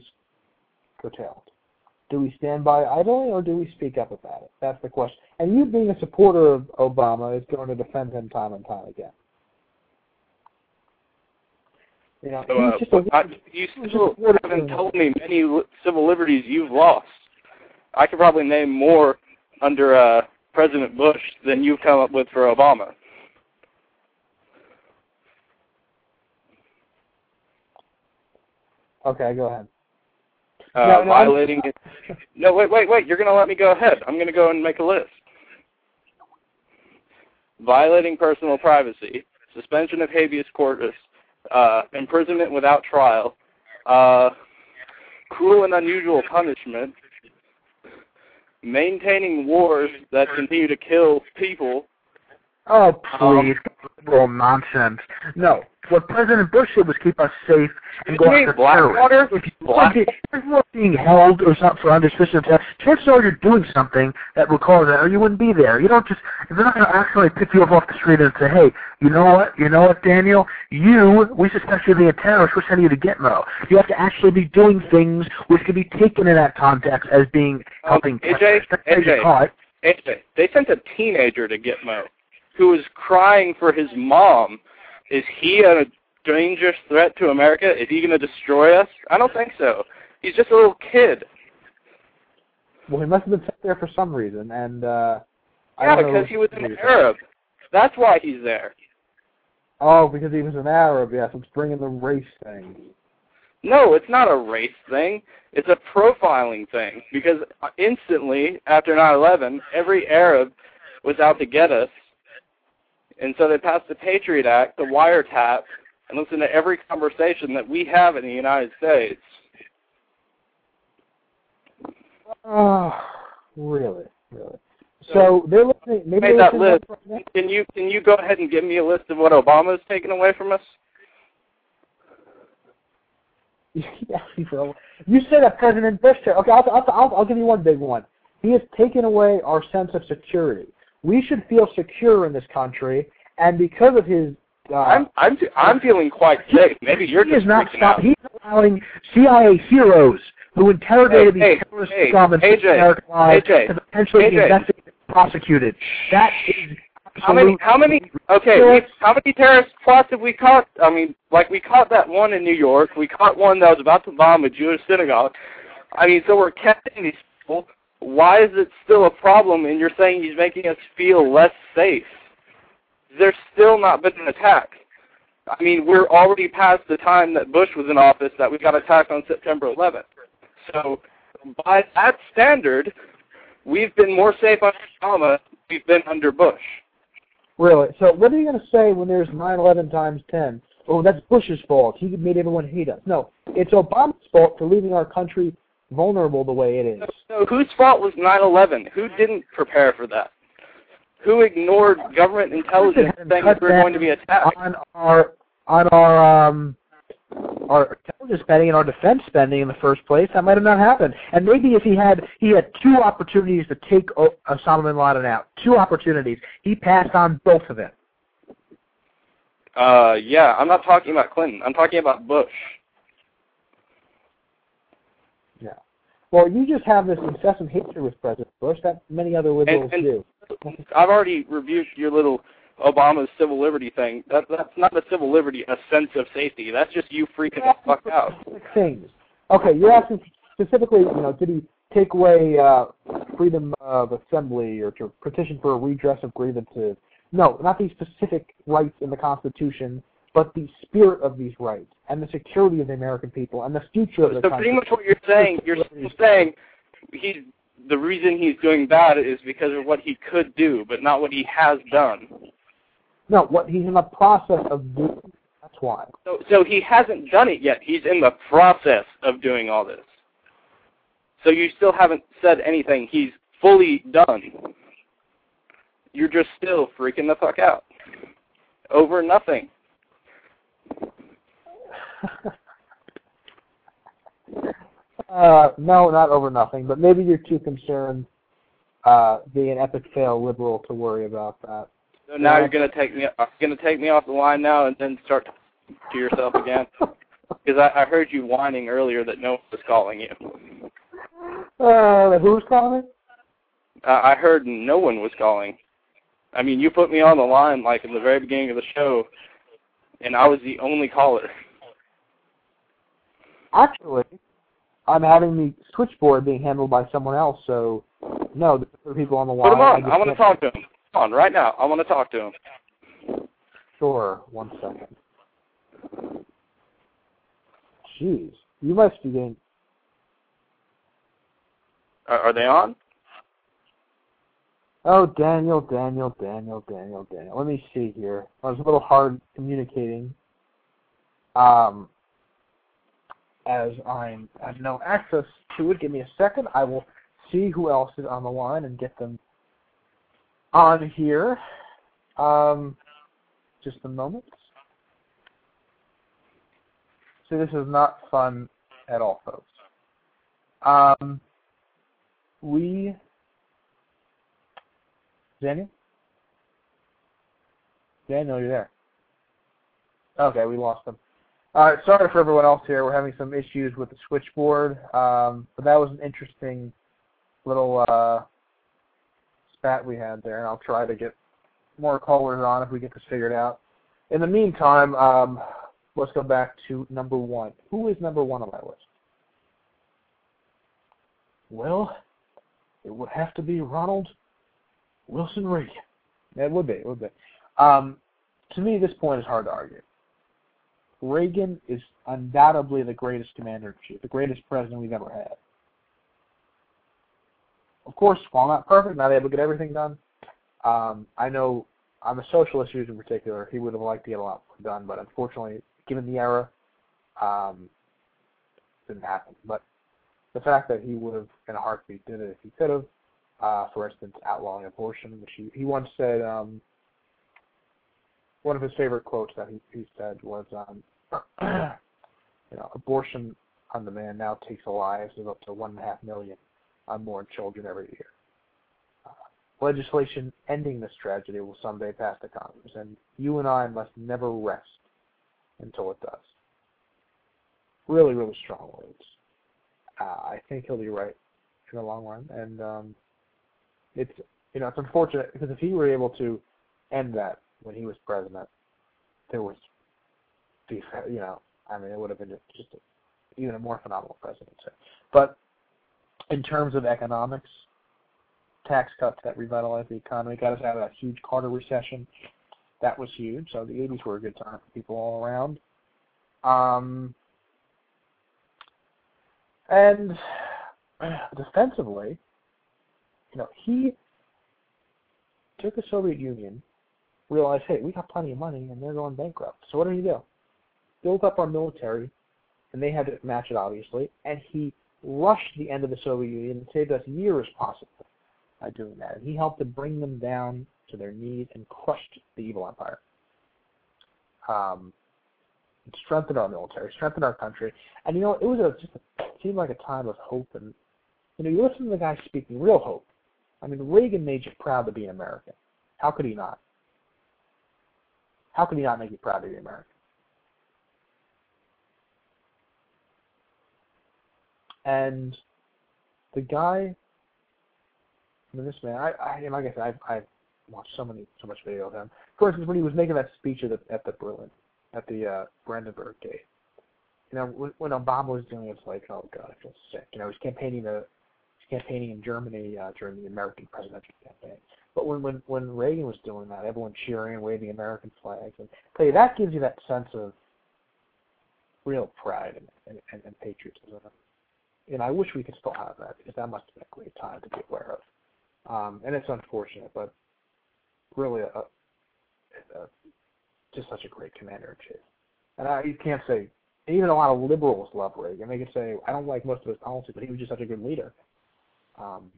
curtailed. Do we stand by idly or do we speak up about it? That's the question. And you being a supporter of Obama is going to defend him time and time again. You know, So, uh, just a I, you still just a weird haven't told me many civil liberties you've lost. I could probably name more under uh, President Bush than you've come up with for Obama. Okay, go ahead. Uh, No, no, I'm- violating. No, wait, wait, wait. You're going to let me go ahead. I'm going to go and make a list. Violating personal privacy, suspension of habeas corpus, uh, imprisonment without trial, uh, cruel and unusual punishment, maintaining wars that continue to kill people. Oh, Um, please, liberal nonsense. No, what President Bush did was keep us safe and go after terrorists. If you Black- if you're being held or something for under suspicion of theft, chances are you're doing something that would cause that, or you wouldn't be there. You don't just, if they're not going to actually pick you up off the street and say, hey, you know what, you know what, Daniel, you, we suspect you of being a terrorist, we're sending you to Gitmo. You have to actually be doing things which could be taken in that context as being Um, helping AJ, terrorists. That's AJ. AJ, they sent a teenager to Gitmo who was crying for his mom. Is he a dangerous threat to America? Is he going to destroy us? I don't think so. He's just a little kid. Well, he must have been sent there for some reason, and uh, Yeah, because he was an. Arab. That's why he's there. Oh, because he was an Arab. Yes, it's bringing the race thing. No, it's not a race thing. It's a profiling thing because instantly after 9/11, every Arab was out to get us, and so they passed the Patriot Act, the wiretap, and listen to every conversation that we have in the United States. Oh, really, really. So they're listening. Maybe made that list. right Can you can you go ahead and give me a list of what Obama's taken away from us? You said that President Bush. Okay, I'll, I'll, I'll, I'll give you one big one. He has taken away our sense of security. We should feel secure in this country, and because of his. Uh, I'm I'm I'm feeling quite safe. Maybe you're he just is not stop. out. He's allowing CIA heroes who interrogated Hey, these hey, terrorist hey, scum and AJ, American lives AJ, to potentially be AJ. investigated and prosecuted. That is How many? How many? Okay, we, how many terrorist plots have we caught? I mean, like we caught that one in New York. We caught one that was about to bomb a Jewish synagogue. I mean, so we're catching these people. Why is it still a problem? And you're saying he's making us feel less safe. There's still not been an attack. I mean, we're already past the time that Bush was in office that we got attacked on September 11th. So by that standard, we've been more safe under Obama than we've been under Bush. Really? So what are you going to say when there's 9/11 times 10? Oh, that's Bush's fault. He made everyone hate us. No, it's Obama's fault for leaving our country vulnerable the way it is. So, whose fault was 9/11? Who didn't prepare for that? Who ignored government intelligence saying that we're going to be attacked? On our on our um our intelligence spending and our defense spending in the first place, that might have not happened. And maybe if he had he had two opportunities to take o- Osama bin Laden out, two opportunities, he passed on both of them. Uh, yeah, I'm not talking about Clinton. I'm talking about Bush. Yeah. Well, you just have this incessant hatred with President Bush that many other liberals and, do. I've already reviewed your little Obama's civil liberty thing. That that's not a civil liberty, a sense of safety. That's just you freaking the fuck out. Things. Okay, you're asking specifically, you know, did he take away uh, freedom of assembly or to petition for a redress of grievances? No, not these specific rights in the Constitution, but the spirit of these rights and the security of the American people and the future of the So country. pretty much what you're saying, you're still saying he's the reason he's doing bad is because of what he could do, but not what he has done. No, what he's in the process of doing. That's why. So so he hasn't done it yet. He's in the process of doing all this. So you still haven't said anything. He's fully done. You're just still freaking the fuck out over nothing. uh, no, not over nothing, but maybe you're too concerned uh, being an epic fail liberal to worry about that. So now you're gonna take me are gonna take me off the line now and then start to yourself again? Because I, I heard you whining earlier that no one was calling you. Uh, who's calling? Uh, I heard no one was calling. I mean, you put me on the line like in the very beginning of the show, and I was the only caller. Actually, I'm having the switchboard being handled by someone else, so no, there's other people on the line. Put him on. just I want to talk to him. Come on, right now. I want to talk to him. Sure, one second. Jeez, you must be getting. Are, are they on? Oh, Daniel, Daniel, Daniel, Daniel, Daniel. Let me see here. I was a little hard communicating. Um, as I'm I have no access to it. Give me a second. I will see who else is on the line and get them on here. Um, just a moment. See, this is not fun at all, folks. Um, we Daniel? Daniel, you're there. Okay, we lost him. Sorry for everyone else here. We're having some issues with the switchboard, um, but that was an interesting little uh, spat we had there, and I'll try to get more callers on if we get this figured out. In the meantime, um, let's go back to number one. Who is number one on my list? Well, it would have to be Ronald Wilson Reagan. It would be. It would be. Um, to me, this point is hard to argue. Reagan is undoubtedly the greatest commander in chief, the greatest president we've ever had. Of course, while not perfect, not able to get everything done, um, I know on the social issues in particular, he would have liked to get a lot done, but unfortunately, given the era, um, didn't happen. But the fact that he would have, in a heartbeat, did it if he could have, uh, for instance, outlawing abortion, which he, he once said, um, one of his favorite quotes that he, he said was, um, you know, abortion on demand now takes the lives of up to one and a half million unborn children every year. Uh, legislation ending this tragedy will someday pass the Congress, and you and I must never rest until it does. Really, really strong words. Uh, I think he'll be right in the long run, and um, it's you know it's unfortunate because if he were able to end that when he was president, there was, you know, I mean, it would have been just a, even a more phenomenal presidency. But in terms of economics, tax cuts that revitalized the economy, got us out of that huge Carter recession. That was huge. So the 80s were a good time for people all around. Um, and defensively, you know, he took the Soviet Union, realized, hey, we got plenty of money and they're going bankrupt. So what did he do? Built up our military, and they had to match it, obviously, and he rushed the end of the Soviet Union and saved us years, possibly, by doing that. And he helped to bring them down to their knees and crushed the evil empire. Um, strengthened our military, strengthened our country, and you know it was a, just a, seemed like a time of hope. And you know you listen to the guy speaking, real hope. I mean Reagan made you proud to be an American. How could he not? How could he not make you proud to be American? And the guy, I mean, this man, I, I like I said, I've, I've watched so many, so much video of him. For instance, when he was making that speech at the at the Berlin, at the uh, Brandenburg Gate, you know, when, Obama was doing it, it's like, oh god, I feel sick. You know, he's campaigning he's campaigning in Germany uh, during the American presidential campaign. But when when when Reagan was doing that, everyone cheering and waving American flags, and tell you that gives you that sense of real pride and and, and, and patriotism. And I wish we could still have that because that must have been a great time to be aware of. Um, and it's unfortunate, but really a, a, just such a great commander in chief. And I, you can't say even a lot of liberals love Reagan. They can say I don't like most of his policies, but he was just such a good leader. Um,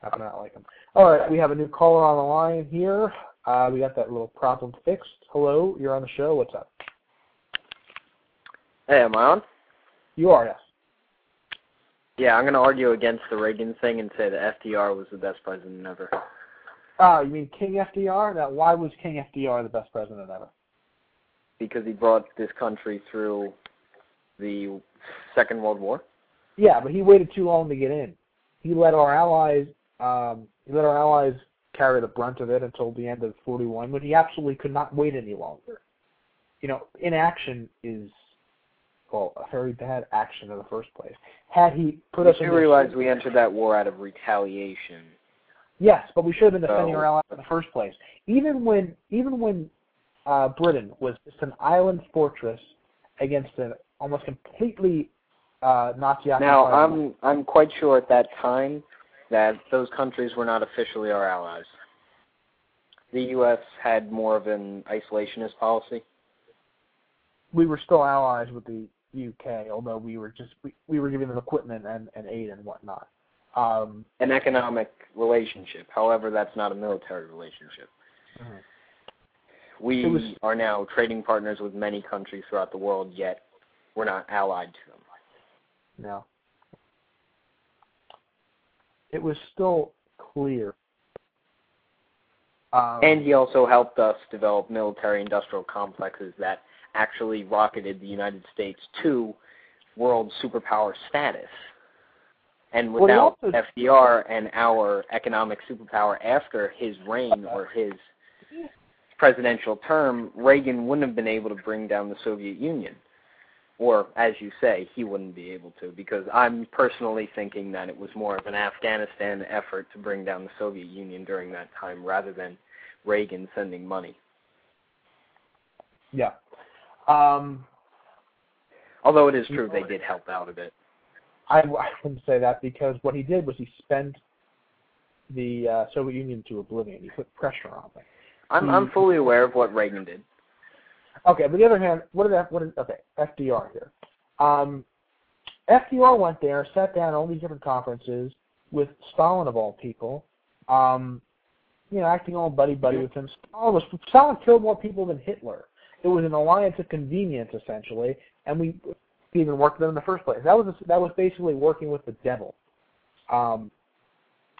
can not like him? All right, we have a new caller on the line here. Uh, we got that little problem fixed. Hello, you're on the show. What's up? Hey, am I on? You are, yes. Yeah, I'm going to argue against the Reagan thing and say that FDR was the best president ever. Oh, you mean King FDR? Now, why was King FDR the best president ever? Because he brought this country through the Second World War. Yeah, but he waited too long to get in. He let our allies, um, he let our allies carry the brunt of it until the end of 41, but he absolutely could not wait any longer. You know, inaction is well, a very bad action in the first place. Had he put you us in realize we entered that war out of retaliation. Yes, but we should have been defending So- our allies in the first place. Even when even when uh, Britain was just an island fortress against an almost completely uh, Now, I'm I'm quite sure at that time that those countries were not officially our allies. The U.S. had more of an isolationist policy. we were still allies with the UK, although we were just we, we were giving them equipment and, and aid and whatnot. Um, An economic relationship. However, that's not a military relationship. Mhm. We was- are now trading partners with many countries throughout the world, yet we're not allied to them. No, it was still clear. Um, And he also helped us develop military industrial complexes that actually rocketed the United States to world superpower status. And Well, without also- FDR and our economic superpower after his reign or his presidential term, Reagan wouldn't have been able to bring down the Soviet Union. Or, as you say, he wouldn't be able to, because I'm personally thinking that it was more of an Afghanistan effort to bring down the Soviet Union during that time rather than Reagan sending money. yeah. Um, Although it is true they did help out a bit. I, I wouldn't say that because what he did was he spent the uh, Soviet Union to oblivion. He put pressure on them. I'm I'm fully aware of what Reagan did. Okay, but the other hand, what did that? What did okay? FDR here. Um, FDR went there, sat down at all these different conferences with Stalin of all people. Um, you know, acting all buddy buddy with him. Stalin was Stalin killed more people than Hitler. It was an alliance of convenience essentially, and we even worked with them in the first place. That was that was basically working with the devil um,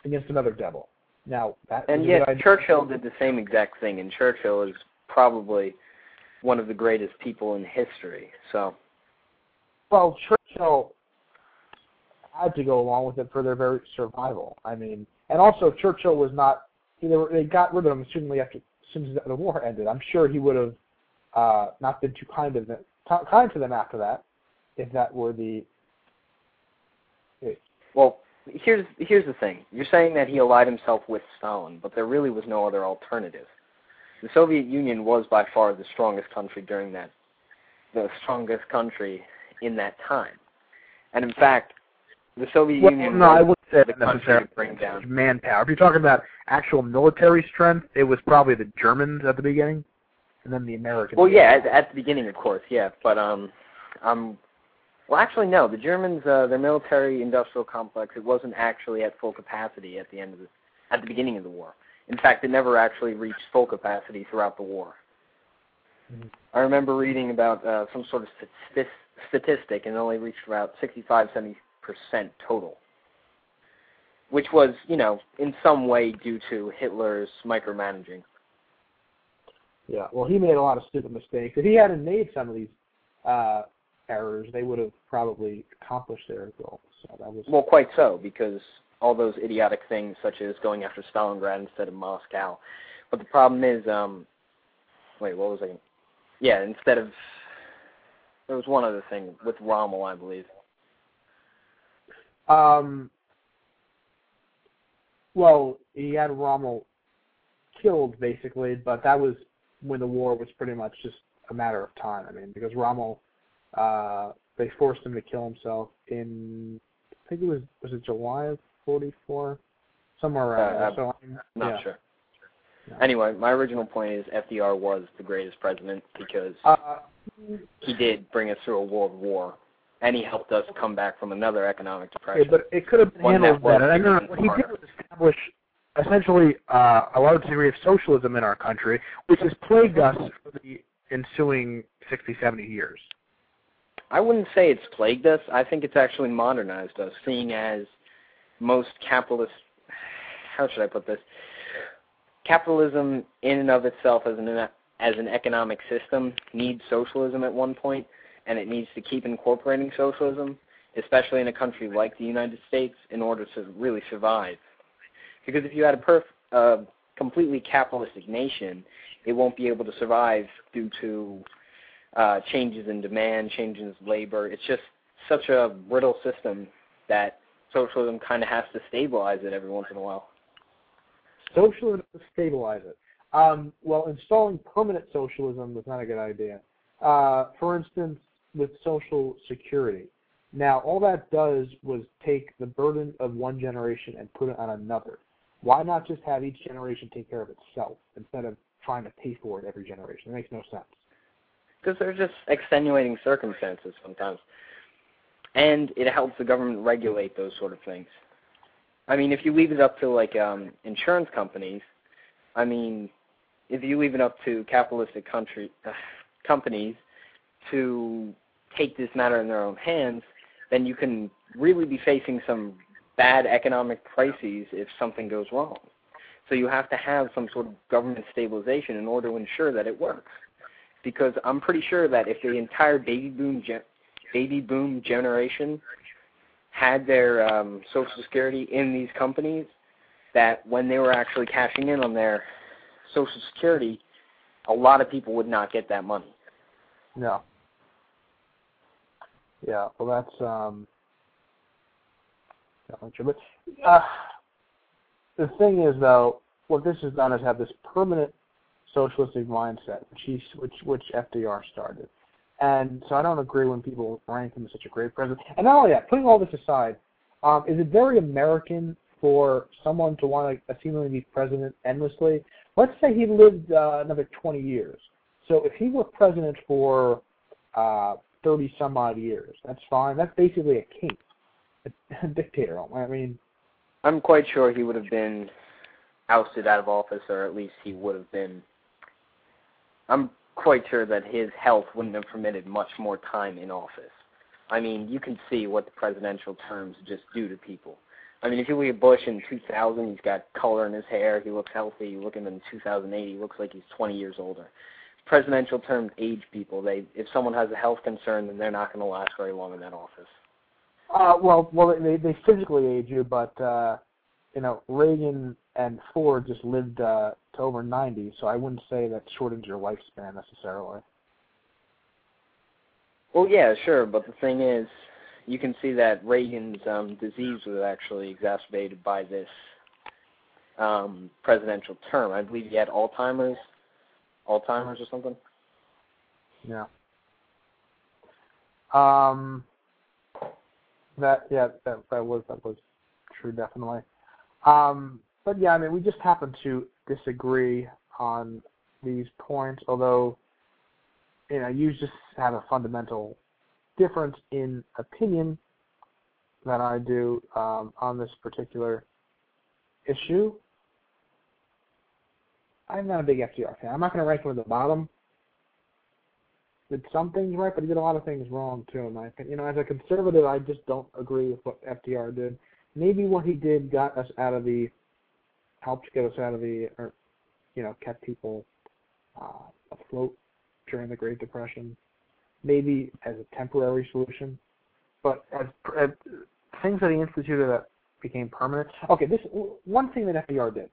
against another devil. Now that And yet. Churchill did the same exact thing, and Churchill is probably one of the greatest people in history. So Well, Churchill had to go along with it for their very survival. I mean, and also Churchill was not they were they got rid of him soon after soon as the war ended. I'm sure he would have uh, not been too kind of them, kind to them after that, if that were the. Well, here's here's the thing. You're saying that he allied himself with Stalin, but there really was no other alternative. The Soviet Union was by far the strongest country during that, the strongest country in that time, and in fact, the Soviet well, Union. No, I wouldn't say the necessarily. bring down. manpower. If you're talking about actual military strength, it was probably the Germans at the beginning, and then the Americans. Well, yeah, at, at the beginning, of course, yeah, but um, um, well, actually, no. The Germans, uh, their military-industrial complex, it wasn't actually at full capacity at the end of the, at the beginning of the war. In fact, it never actually reached full capacity throughout the war. Mhm. I remember reading about uh, some sort of statistic, and it only reached about 65, 70 percent total, which was, you know, in some way due to Hitler's micromanaging. Yeah, well, he made a lot of stupid mistakes. If he hadn't made some of these uh, errors, they would have probably accomplished their goal. So that was Well, quite so, because all those idiotic things, such as going after Stalingrad instead of Moscow. But the problem is, um, wait, what was I? Yeah, instead of there was one other thing with Rommel, I believe. Um, well, he had Rommel killed basically, but that was when the war was pretty much just a matter of time. I mean, because Rommel, uh, they forced him to kill himself in, I think it was was it July of '44, somewhere around Uh. So I'm Not yeah. sure. Yeah. Anyway, my original point is FDR was the greatest president because Uh, he did bring us through a world war, and he helped us come back from another economic depression. but it could have been One handled better. I even what he did was establish essentially uh, a large degree of socialism in our country, which has plagued us for the ensuing 60, 70 years. I wouldn't say it's plagued us. I think it's actually modernized us, seeing as most capitalist how should I put this? Capitalism in and of itself as an as an economic system needs socialism at one point and it needs to keep incorporating socialism, especially in a country like the United States, in order to really survive. Because if you had a perf- uh, completely capitalistic nation, it won't be able to survive due to uh, changes in demand, changes in labor. It's just such a brittle system that socialism kind of has to stabilize it every once in a while. Socialism to stabilize it. Um, well, installing permanent socialism was not a good idea. Uh, for instance, with Social Security. Now, all that does was take the burden of one generation and put it on another. Why not just have each generation take care of itself instead of trying to pay for it every generation? It makes no sense. Because they're just extenuating circumstances sometimes. And it helps the government regulate those sort of things. I mean, if you leave it up to like um, insurance companies, I mean, if you leave it up to capitalistic country uh, companies to take this matter in their own hands, then you can really be facing some bad economic crises if something goes wrong. So you have to have some sort of government stabilization in order to ensure that it works. Because I'm pretty sure that if the entire baby boom gen- baby boom generation had their um, social security in these companies, that when they were actually cashing in on their social security, a lot of people would not get that money. No. Yeah, well, that's um. definitely true. But uh, the thing is, though, what this has done is have this permanent socialistic mindset, which he, which which FDR started. And so I don't agree when people rank him as such a great president. And not only that, putting all this aside, um, is it very American for someone to want to seemingly be president endlessly? Let's say he lived uh, another 20 years. So if he were president for uh, 30 some odd years, that's fine. That's basically a king, a, a dictator. I mean, I'm quite sure he would have been ousted out of office, or at least he would have been. I'm quite sure that his health wouldn't have permitted much more time in office. I mean, you can see what the presidential terms just do to people. I mean, if you look at Bush in 2000, he's got color in his hair, he looks healthy. You look at him in 2008, he looks like he's 20 years older. Presidential terms age people. They, if someone has a health concern, then they're not going to last very long in that office. uh, well, well, they they physically age you, but uh, you know, Reagan and Ford just lived uh, to over 90, so I wouldn't say that shortens your lifespan necessarily. Well, yeah, sure, but the thing is, you can see that Reagan's um, disease was actually exacerbated by this um, presidential term. I believe he had Alzheimer's, Alzheimer's or something. Yeah. Um. That yeah that that was that was true definitely. Um. But yeah, I mean we just happen to disagree on these points, although you know you just have a fundamental difference in opinion than I do um, on this particular issue. I'm not a big FDR fan. I'm not going to rank him at the bottom. Did some things right, but he did a lot of things wrong too, in my opinion. You know, as a conservative, I just don't agree with what FDR did. Maybe what he did got us out of the, helped get us out of the, or, you know, kept people uh, afloat during the Great Depression. Maybe as a temporary solution, but as, as things that he instituted that became permanent. Okay, this one thing that FDR did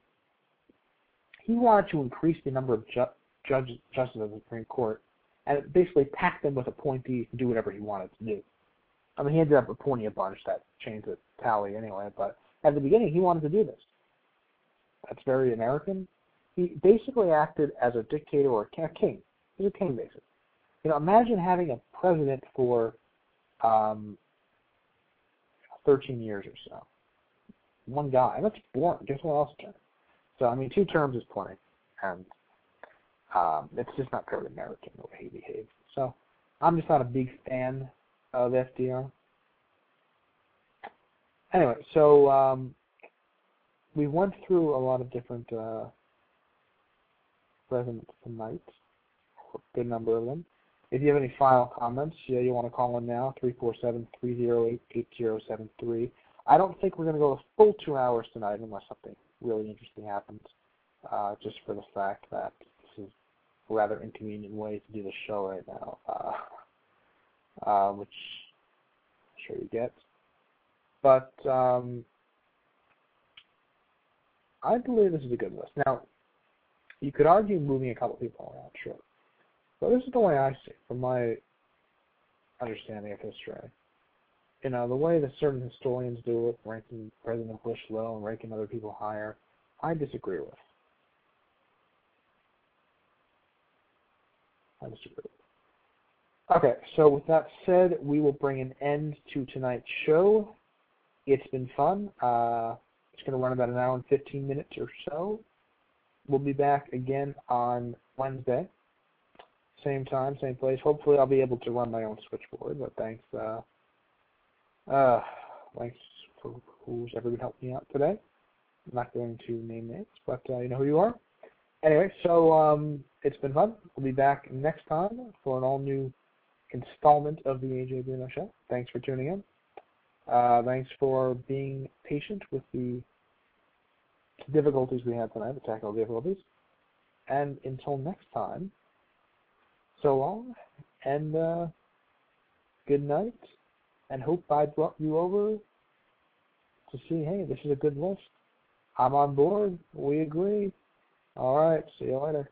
he wanted to increase the number of ju- judges justices of the Supreme Court and basically pack them with appointees to do whatever he wanted to do. I mean, he ended up appointing a bunch that changed the tally anyway, but at the beginning he wanted to do this. That's very American. He basically acted as a dictator or a king. He's a king, basically. You know, imagine having a president for um, 13 years or so. One guy. That's boring. Guess what else? So I mean, two terms is plenty, and um, it's just not very American the way he behaves. So I'm just not a big fan of FDR. Anyway, so um, we went through a lot of different uh, presidents tonight, a good number of them. If you have any final comments, yeah, you want to call in now, 347-308-8073. I don't think we're going to go a full two hours tonight unless something really interesting happens, uh, just for the fact that this is a rather inconvenient way to do the show right now, uh, uh, which I'm sure you get. But um, I believe this is a good list. Now, you could argue moving a couple people around, sure. But this is the way I see it, from my understanding of history you know, the way that certain historians do it, ranking President Bush low and ranking other people higher, I disagree with. I disagree with. Okay, so with that said, we will bring an end to tonight's show. It's been fun. Uh, it's going to run about an hour and 15 minutes or so. We'll be back again on Wednesday. Same time, same place. Hopefully, I'll be able to run my own switchboard, but thanks. Uh, uh, thanks for who's ever been helping me out today. I'm not going to name names, but uh, you know who you are. Anyway, so um, it's been fun. We'll be back next time for an all new installment of the Ajay Bruno Show. Thanks for tuning in. Uh, thanks for being patient with the difficulties we had tonight, the technical difficulties. And until next time, so long and uh, good night and hope I brought you over to see, hey, this is a good list. I'm on board. We agree. All right. See you later.